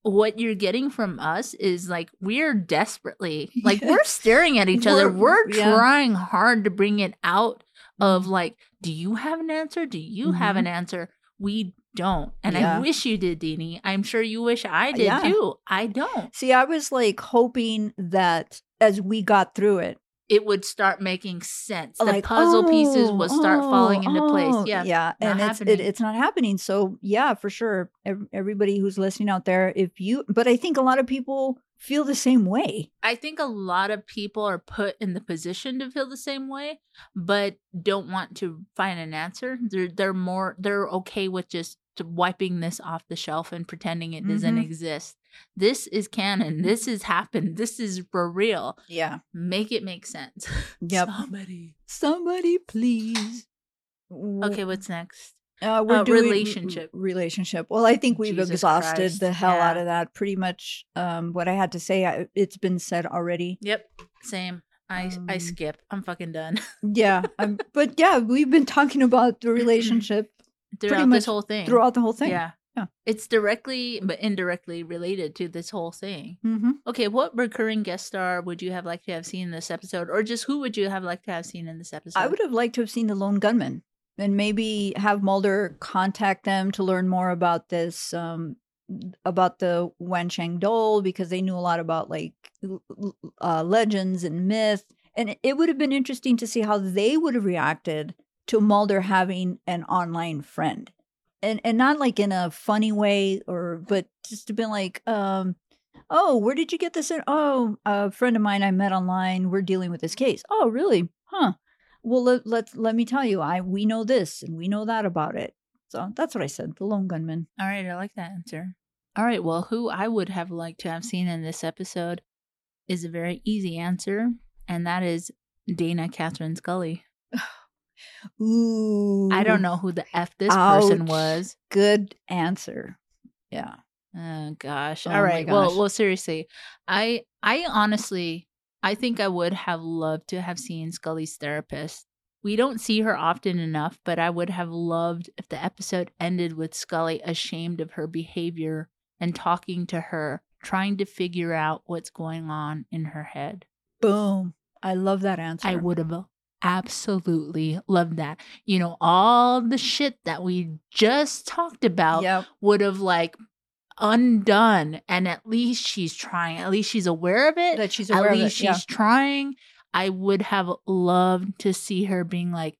Uh, What you're getting from us is like we're desperately like we're staring at each other. We're- We're yeah. trying hard to bring it out of like, do you have an answer? Do you have Mhm. an answer? We don't. And I wish you did, Dini. I'm sure you wish I did Yeah. too. I don't. See, I was like hoping that as we got through it, It would start making sense. The like puzzle pieces oh, would start falling into oh, place. Yeah. yeah, not and it's it, it's not happening. So yeah, for sure, everybody who's listening out there, if you, but I think a lot of people feel the same way. I think a lot of people are put in the position to feel the same way, but don't want to find an answer. They're they're more they're okay with just wiping this off the shelf and pretending it doesn't Mhm. exist. This is canon. This has happened. This is for real. Yeah. Make it make sense. Yep. Somebody. Somebody please. Okay, what's next? Uh, we're Uh, doing relationship. Relationship. Well, I think we've Jesus exhausted Christ, the hell out of that. Pretty much, um, what I had to say, I, it's been said already. Yep. Same. I I Um, skip. I'm fucking done. Yeah, um, but yeah, we've been talking about the relationship Throughout much this whole thing. throughout the whole thing. Yeah. Yeah. It's directly but indirectly related to this whole thing. Mm-hmm. Okay, what recurring guest star would you have liked to have seen in this episode? Or just who would you have liked to have seen in this episode? I would have liked to have seen the lone gunman and maybe have Mulder contact them to learn more about this, um, about the Wanshang Dhole because they knew a lot about like uh, legends and myth. And it would have been interesting to see how they would have reacted to Mulder having an online friend. And and not like in a funny way or but just to be like, um, oh, where did you get this in? Oh, a friend of mine I met online. We're dealing with this case. Oh, really? Huh. Well, let, let let me tell you, I we know this and we know that about it. So that's what I said. The lone gunman. All right, I like that answer. All right, well, who I would have liked to have seen in this episode is a very easy answer, and that is Dana Catherine Scully. Ooh, I don't know who the F this person was. Good answer. Yeah. Oh gosh. Oh All my right. Well, well seriously. I I honestly I think I would have loved to have seen Scully's therapist. We don't see her often enough, but I would have loved if the episode ended with Scully ashamed of her behavior and talking to her, trying to figure out what's going on in her head. Boom. I love that answer. I would have uh, absolutely loved that. You know, all the shit that we just talked about Yep. would have like undone and at least she's trying at least she's aware of it That she's aware at least of it. she's Yeah. trying i would have loved to see her being like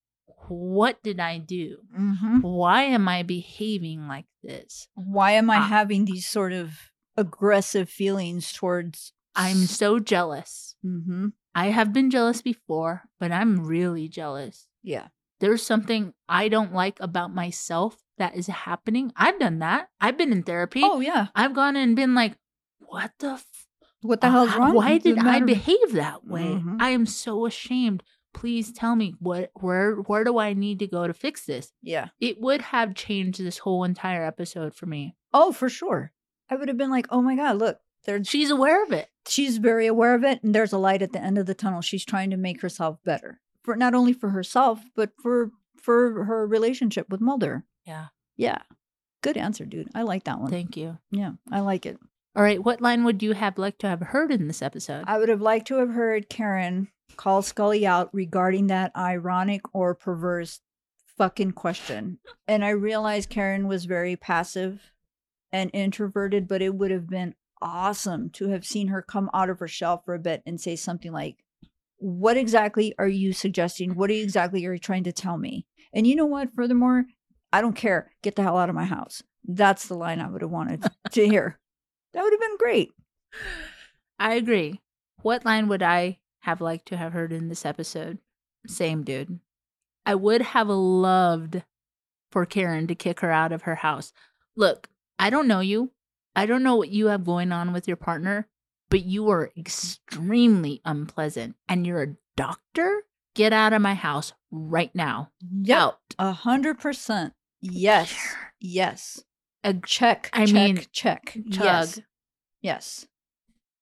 what did i do Mhm. why am i behaving like this Why am I having these sort of aggressive feelings towards? i'm so jealous Mm-hmm. I have been jealous before but i'm really jealous Yeah. there's something i don't like about myself that is happening i've done that i've been in therapy Oh yeah. i've gone and been like what the f- What the hell's wrong? Why did I behave that way? Mhm. I am so ashamed. Please tell me what where where do I need to go to fix this? Yeah. It would have changed this whole entire episode for me. Oh, for sure. I would have been like, oh my god, look, there's She's aware of it. She's very aware of it and there's a light at the end of the tunnel she's trying to make herself better for not only for herself but for for her relationship with mulder Yeah. yeah good answer dude i like that one Thank you. yeah i like it All right, what line would you have liked to have heard in this episode? I would have liked to have heard Karin call Scully out regarding that ironic or perverse fucking question. And I realized Karin was very passive and introverted, but it would have been awesome to have seen her come out of her shell for a bit and say something like, What exactly are you suggesting? What exactly are you trying to tell me? And you know what? Furthermore, I don't care. Get the hell out of my house. That's the line I would have wanted to hear. That would have been great. I agree. What line would I have liked to have heard in this episode? Same dude. I would have loved for Karin to kick her out of her house. Look, I don't know you. I don't know what you have going on with your partner, but you are extremely unpleasant and you're a doctor? Get out of my house right now. Out. A hundred percent. Yes. Yes. A Check. I check, mean, check. Chug. Yes. Yes.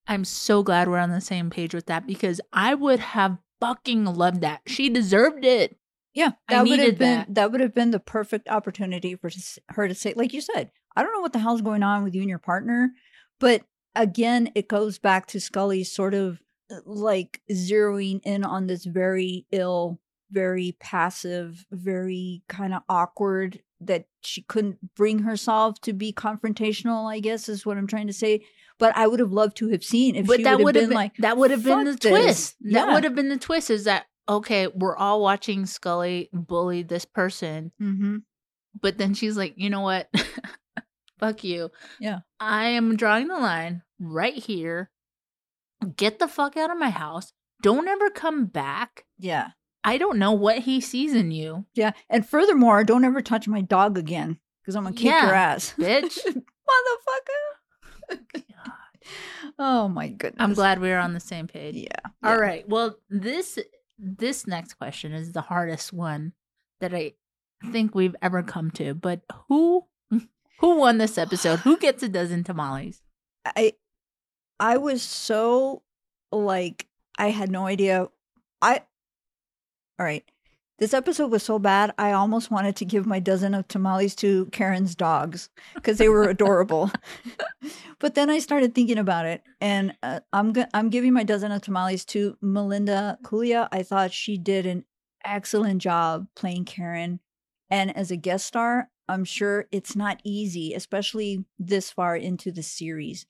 I'm so glad we're on the same page with that because I would have fucking loved that. She deserved it. Yeah, that would have been that. that. would have been the perfect opportunity for her to say, like you said, I don't know what the hell's going on with you and your partner, but again, it goes back to Scully sort of uh, like zeroing in on this very ill, very passive, very kind of awkward that she couldn't bring herself to be confrontational. I guess is what I'm trying to say. But I would have loved to have seen if but she that would have been, been like, that would have been the this." twist. That would have been the twist is that okay, we're all watching Scully bully this person, Mhm. but then she's like, "You know what? Fuck you. Yeah. I am drawing the line right here. Get the fuck out of my house. Don't ever come back. yeah. I don't know what he sees in you, Yeah. And furthermore, don't ever touch my dog again because I'm going to kick your ass. bitch." Motherfucker. oh my goodness. I'm glad we are on the same page. Yeah. All yeah. right. Well, this this next question is the hardest one that I think we've ever come to. But who who won this episode? Who gets a dozen tamales? I I was so like I had no idea. I All right. This episode was so bad, I almost wanted to give my dozen of tamales to Karin's dogs because they were adorable. but then I started thinking about it, and uh, I'm go- I'm giving my dozen of tamales to Melinda Culea. I thought she did an excellent job playing Karen, and as a guest star, I'm sure it's not easy, especially this far into the series,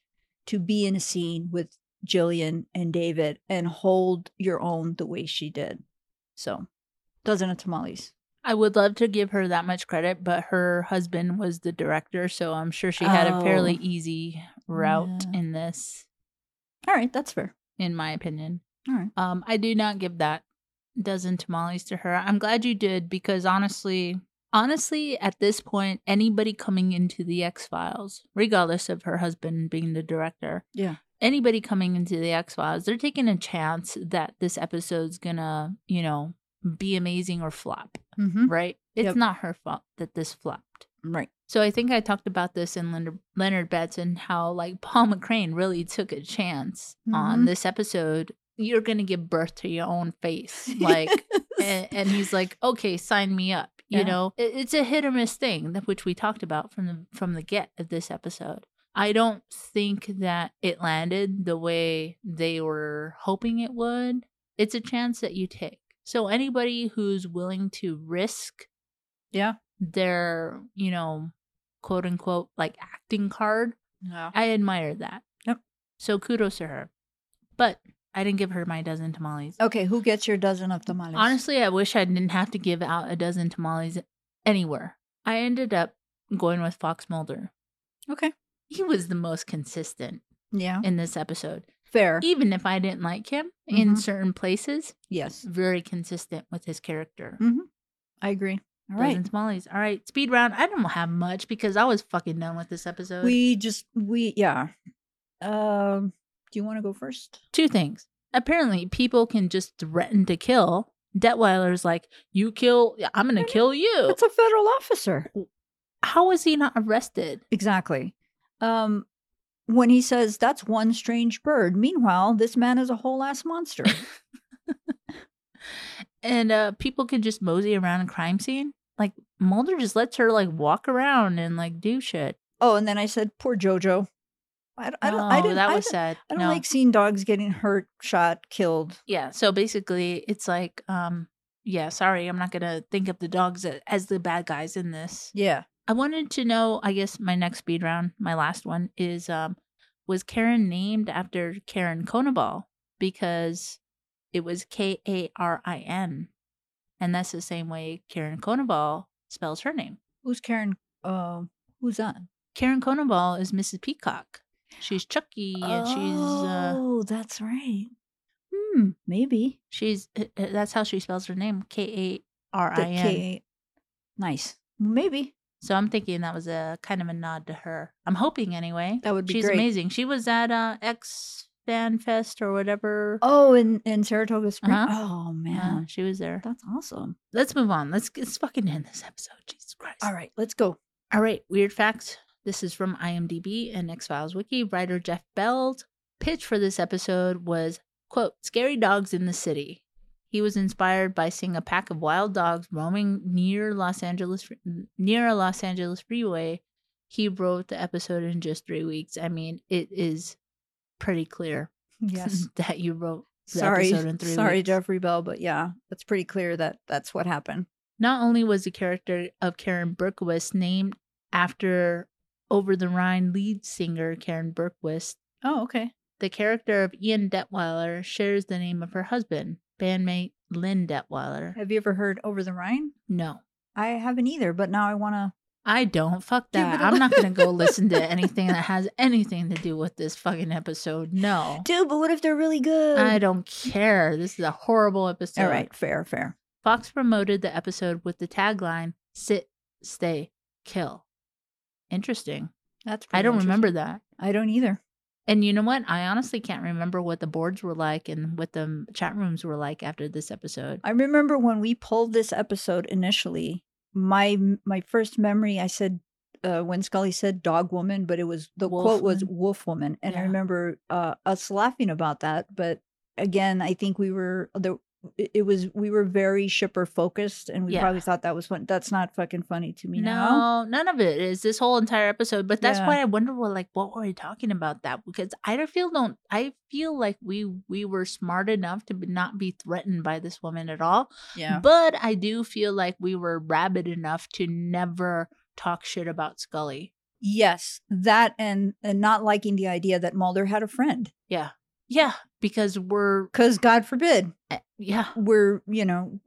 to be in a scene with Gillian and David and hold your own the way she did. So, dozen of tamales. I would love to give her that much credit, but her husband was the director, so I'm sure she had a fairly Oh. easy route Yeah. in this, All right, that's fair. in my opinion. All right. Um, I do not give that dozen tamales to her. I'm glad you did because honestly, honestly, at this point, anybody coming into the X Files, regardless of her husband being the director, Yeah. anybody coming into the X Files, they're taking a chance that this episode's gonna, you know, be amazing or flop, Mm-hmm. right? It's Yep. not her fault that this flopped. Right. So I think I talked about this in Leonard, Leonard Betts and how like Paul McCrane really took a chance on Mhm. this episode. You're gonna give birth to your own face, like, and, and he's like, okay, sign me up. You Yeah. know, it, it's a hit or miss thing, that which we talked about from the from the get of this episode. I don't think that it landed the way they were hoping it would. It's a chance that you take. So anybody who's willing to risk Yeah. their, you know, quote unquote, like acting card. Yeah. I admire that. Yep. So kudos to her. But I didn't give her my dozen tamales. Okay, who gets your dozen of tamales? Honestly, I wish I didn't have to give out a dozen tamales anywhere. I ended up going with Fox Mulder. Okay. He was the most consistent Yeah. in this episode. Fair. Even if I didn't like him in Mhm. certain places, Yes. very consistent with his character. I agree. All Dozen right. tamales. All right, speed round. I don't have much because I was fucking done with this episode. We just we yeah. Um do you want to go first? Two things. Apparently, people can just threaten to kill. Detweiler's like, "You kill, I'm gonna kill you." It's a federal officer. How is he not arrested? Exactly. Um when he says that's one strange bird. Meanwhile, this man is a whole ass monster. And uh people can just mosey around a crime scene. Like Mulder just lets her like walk around and like do shit. oh, and then I said poor Jojo. I, don't- I don't. I Oh, didn't. that I was don't- sad. I don't no. like seeing dogs getting hurt, shot, killed. Yeah. So basically, it's like, um, yeah. Sorry, I'm not gonna think of the dogs as the bad guys in this. Yeah. I wanted to know. I guess my next speed round, my last one, is um, was Karin named after Karin Konoval because it was K A R I N, and that's the same way Karin Konoval spells her name. Who's Karen? Uh, who's that? Karin Konoval is Mrs. Peacock. She's Chucky, and she's uh, Oh, that's right. Hmm. Maybe she's uh, uh, that's how she spells her name, K A R I N. Nice. Maybe So I'm thinking that was a kind of a nod to her. I'm hoping anyway. that would be She's great. amazing. She was at uh, X Fan Fest or whatever. Oh, in in Saratoga Springs. Uh-huh. Oh Yeah, man, she was there. that's awesome. Let's move on. Let's let's fucking end this episode. Jesus Christ. All right, let's go. All right. Weird facts. This is from IMDb and X Files Wiki. Writer Jeff Bell's pitch for this episode was quote scary dogs in the city. He was inspired by seeing a pack of wild dogs roaming near Los Angeles near a Los Angeles freeway. He wrote the episode in just three weeks. I mean, it is pretty clear Yes. that you wrote sorry, episode in three sorry, weeks. Jeffrey Bell, but yeah, it's pretty clear that that's what happened. Not only was the character of Karin Berquist named after Over the Rhine lead singer Karin Bergquist, Oh, okay. the character of Ian Detweiler shares the name of her husband, bandmate Lynn Detweiler. Have you ever heard Over the Rhine? No, I haven't either, but now I want to. I don't. Fuck that. I'm not going to go listen to anything that has anything to do with this fucking episode. No. Dude, but what if they're really good? I don't care. This is a horrible episode. All right, fair, fair. Fox promoted the episode with the tagline Sit, Stay, Kill. Interesting. That's. I don't remember that. I don't either. And you know what? I honestly can't remember what the boards were like and what the chat rooms were like after this episode. I remember when we pulled this episode initially. My my first memory, I said uh, when Scully said "dog woman," but it was the Wolf quote was woman. "wolf woman," and I remember uh, us laughing about that. But again, I think we were the it was we were very shipper focused, and we Yeah. probably thought that was fun. That's not fucking funny to me now. No, none of it is this whole entire episode. But that's Yeah. why I wonder what like what were we talking about that? Because I don't feel don't I feel like we we were smart enough to not be threatened by this woman at all. Yeah, But I do feel like we were rabid enough to never talk shit about Scully. yes, that and and not liking the idea that Mulder had a friend Yeah. Yeah, because we're because God forbid eh, yeah. we're you know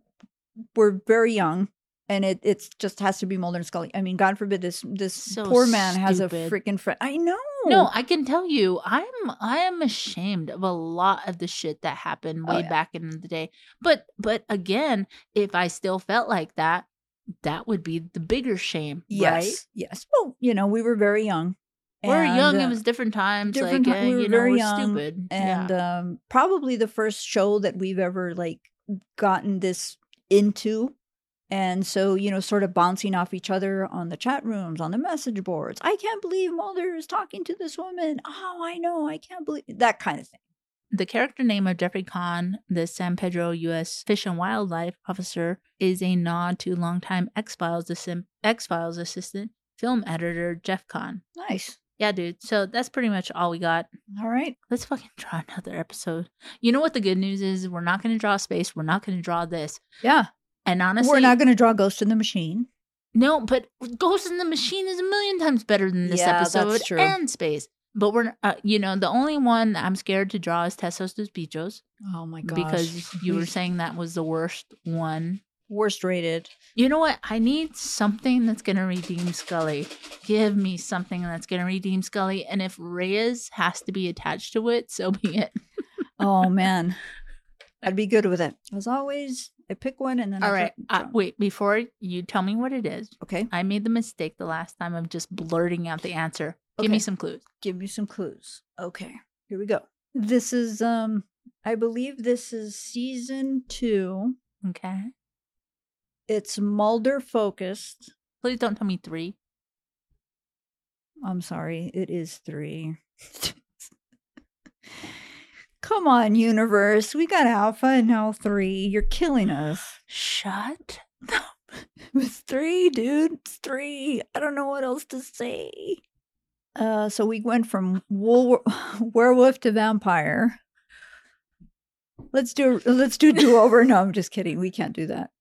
we're very young and it it's just has to be Mulder and Scully. I mean, God forbid this this So poor man has a freaking friend. I know. No, I can tell you, I'm I am ashamed of a lot of the shit that happened Oh, way yeah. back in the day. But but again, if I still felt like that, that would be the bigger shame, yes, right? yes. Well, you know, we were very young. We We're and, young. uh, it was different times. different like ti- uh, we were you know, very we're young, stupid. and yeah. um, probably the first show that we've ever like gotten this into. And so, you know, sort of bouncing off each other on the chat rooms, on the message boards. I can't believe Mulder is talking to this woman. Oh, I know. I can't believe that kind of thing. the character name of Jeffrey Cahn, the San Pedro U.S. Fish and Wildlife Officer, is a nod to longtime X Files X Files assistant film editor Jeff Cahn. Nice. Yeah, dude. So that's pretty much all we got. All right. Let's fucking draw another episode. You know what the good news is? We're not going to draw space. We're not going to draw this. Yeah. And honestly, We're not going to draw Ghost in the Machine. no, but Ghost in the Machine is a million times better than this Yeah, that's episode true. and space. But we're, uh, you know, the only one that I'm scared to draw is Teso Dos Bichos Oh my god. because you were saying that was the worst one. Worst rated. You know what? I need something that's going to redeem Scully. Give me something that's going to redeem Scully. And if Reyes has to be attached to it, so be it. Oh man, I'd be good with it. As always, I pick one and then. All I right. Uh, wait, before you tell me what it is, okay, I made the mistake the last time of just blurting out the answer. Give me some clues. give me some clues. Okay, here we go. This is um, I believe this is season two. Okay. It's Mulder focused. Please don't tell me three. I'm sorry, it is three. Come on, universe. We got Alpha and now three. You're killing us. Shut. up It's three, dude. It's three. I don't know what else to say. Uh, so we went from wool- werewolf to vampire. Let's do let's do do over. No, I'm just kidding. We can't do that.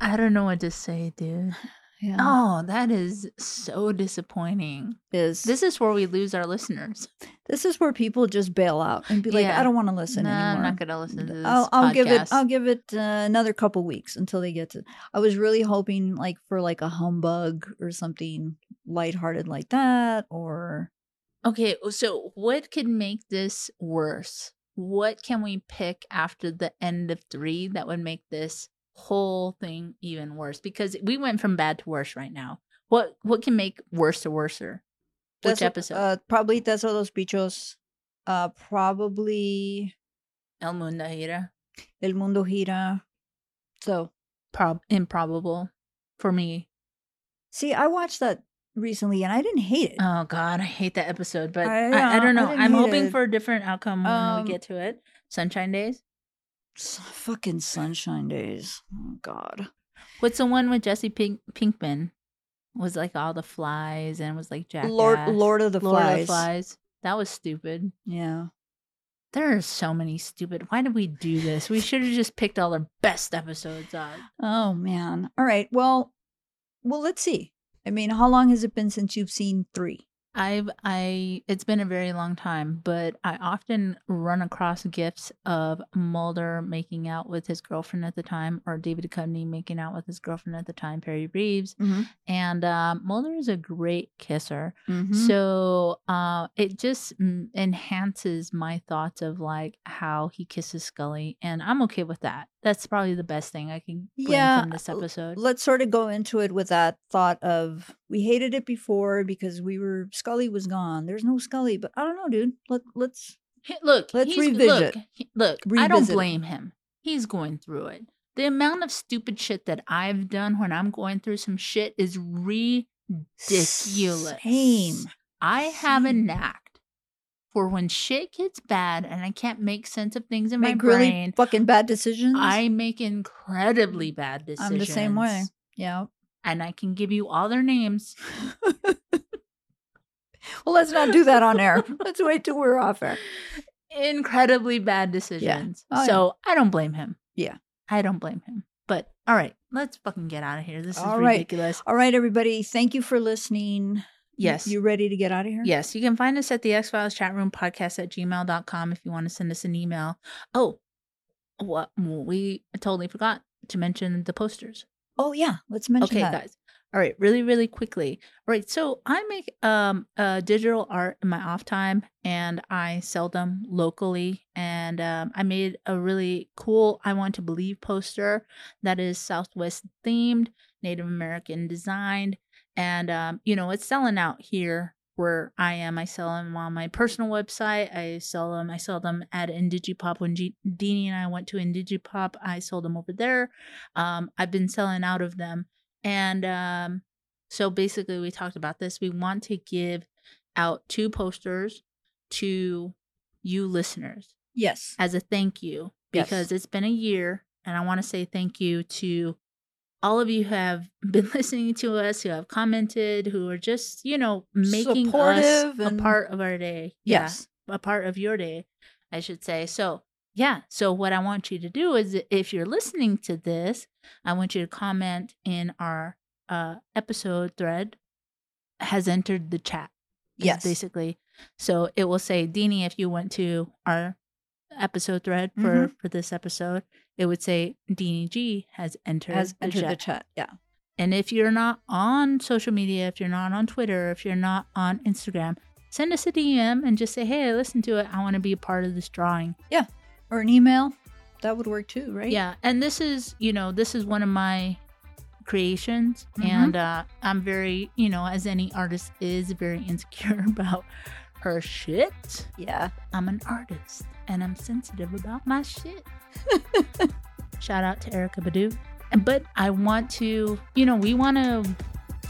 I don't know what to say, dude. Yeah. Oh, that is so disappointing. is This is where we lose our listeners. this is where people just bail out and be like, Yeah. I don't want to listen anymore. I'm not gonna listen to this. I'll, I'll give it. I'll give it uh, another couple weeks until they get to I was really hoping like for like a humbug or something lighthearted like that or Okay, so what could make this worse? What can we pick after the end of three that would make this whole thing even worse? Because we went from bad to worse right now. What what can make worse to worser? Which episode? Uh, probably Tessa los Bichos. Uh, probably El Mundo Gira. El Mundo Gira. So Prob improbable for me. see, I watched that recently and I didn't hate it. Oh God, I hate that episode. But I- I, I, don't know. didn't I'm hoping it. for a different outcome when Um, we get to it. Sunshine Days. S- fucking Sunshine Days. Oh God. What's the one with Jesse Pink- Pinkman? Was like all the flies and was like Jackass. Lord Lord of the Lord Flies. of the Flies. That was stupid. Yeah. There are so many stupid. Why did we do this? We should have just picked all the best episodes out. Oh man. All right. Well, well, let's see. I mean, how long has it been since you've seen three? I've I it's been a very long time, but I often run across gifts of Mulder making out with his girlfriend at the time, or David Duchovny making out with his girlfriend at the time, Perry Reeves, Mm-hmm. and um, Mulder is a great kisser. So, So uh, it just mm, enhances my thoughts of like how he kisses Scully, and I'm okay with that. That's probably the best thing I can glean Yeah, from this episode. let's sort of go into it with that thought of we hated it before because we were Scully was gone. There's no Scully, but I don't know, dude. Let let's Look, Let's revisit. Look, look I don't Revisit it. blame him. He's going through it. The amount of stupid shit that I've done when I'm going through some shit is ridiculous. Same. I have a knack for when shit gets bad and I can't make sense of things in my Make really brain. fucking bad decisions. I make incredibly bad decisions. I'm the same way. Yeah. And I can give you all their names. Well, let's not do that on air. let's wait till we're off air. Incredibly bad decisions. Oh, yeah. so I don't blame him. Yeah. I don't blame him. But all right, let's fucking get out of here. This is All right. ridiculous. All right, everybody. Thank you for listening. Yes. You ready to get out of here? Yes, you can find us at the X Files chat room podcast at gmail.com if you want to send us an email. Oh, what we totally forgot to mention the posters. Oh yeah. Let's mention okay, that. guys. All right, really, really quickly. All right, so I make um uh digital art in my off time and I sell them locally. And um, I made a really cool I want to believe poster that is Southwest themed, Native American designed, and um, you know, it's selling out here where I am. I sell them on my personal website. I sell them. I sell them at Indigipop. When G- Dini and I went to Indigipop, I sold them over there. Um, I've been selling out of them, and um, so basically, we talked about this. We want to give out two posters to you listeners Yes. as a thank you Yes. because it's been a year and I want to say thank you to all of you who have been listening to us, who have commented, who are just, you know, making us Supportive a part of our day. Yes. Yeah, a part of your day, I should say. So, yeah. So, what I want you to do is if you're listening to this, I want you to comment in our uh, episode thread has entered the chat Yes. basically. So it will say, Dini, if you went to our episode thread for Mm-hmm. for this episode, it would say Dini G has entered, Has the entered chat. the chat. Yeah. And if you're not on social media, if you're not on Twitter, if you're not on Instagram, send us a DM and just say, Hey, I listened to it. I want to be a part of this drawing. Yeah. Or an email. That would work too, right? Yeah. And this is, you know, this is one of my creations. Mhm. And uh, I'm very, you know, as any artist is, very insecure about her shit. Yeah. I'm an artist and I'm sensitive about my shit. Shout out to Erykah Badu. But I want to, you know, we want to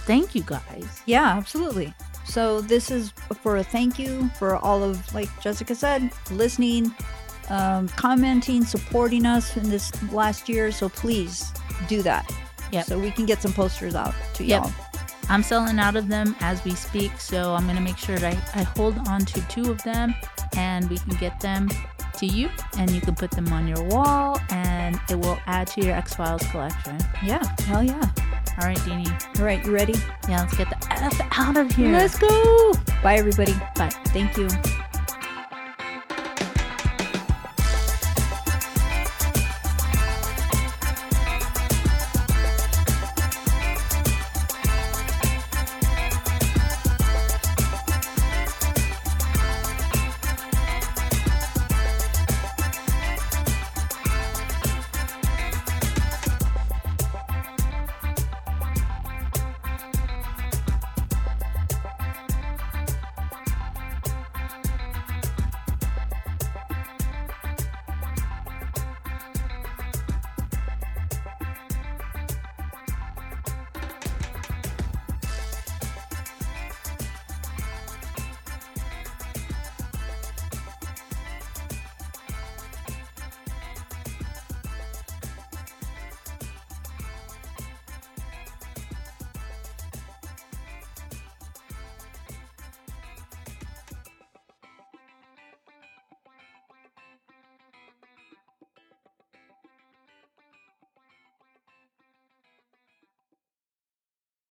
thank you guys. Yeah, absolutely. So this is for a thank you for all of, like Jessica said, listening, um, commenting, supporting us in this last year. So please do that. Yep. So we can get some posters out to Yep. y'all. I'm selling out of them as we speak, so I'm gonna make sure that I, I hold on to two of them and we can get them to you and you can put them on your wall and it will add to your X Files collection. Yeah, hell yeah. All right, Dini. All right, you ready? Yeah, let's get the F out of here. Let's go. Bye, everybody. Bye. Thank you.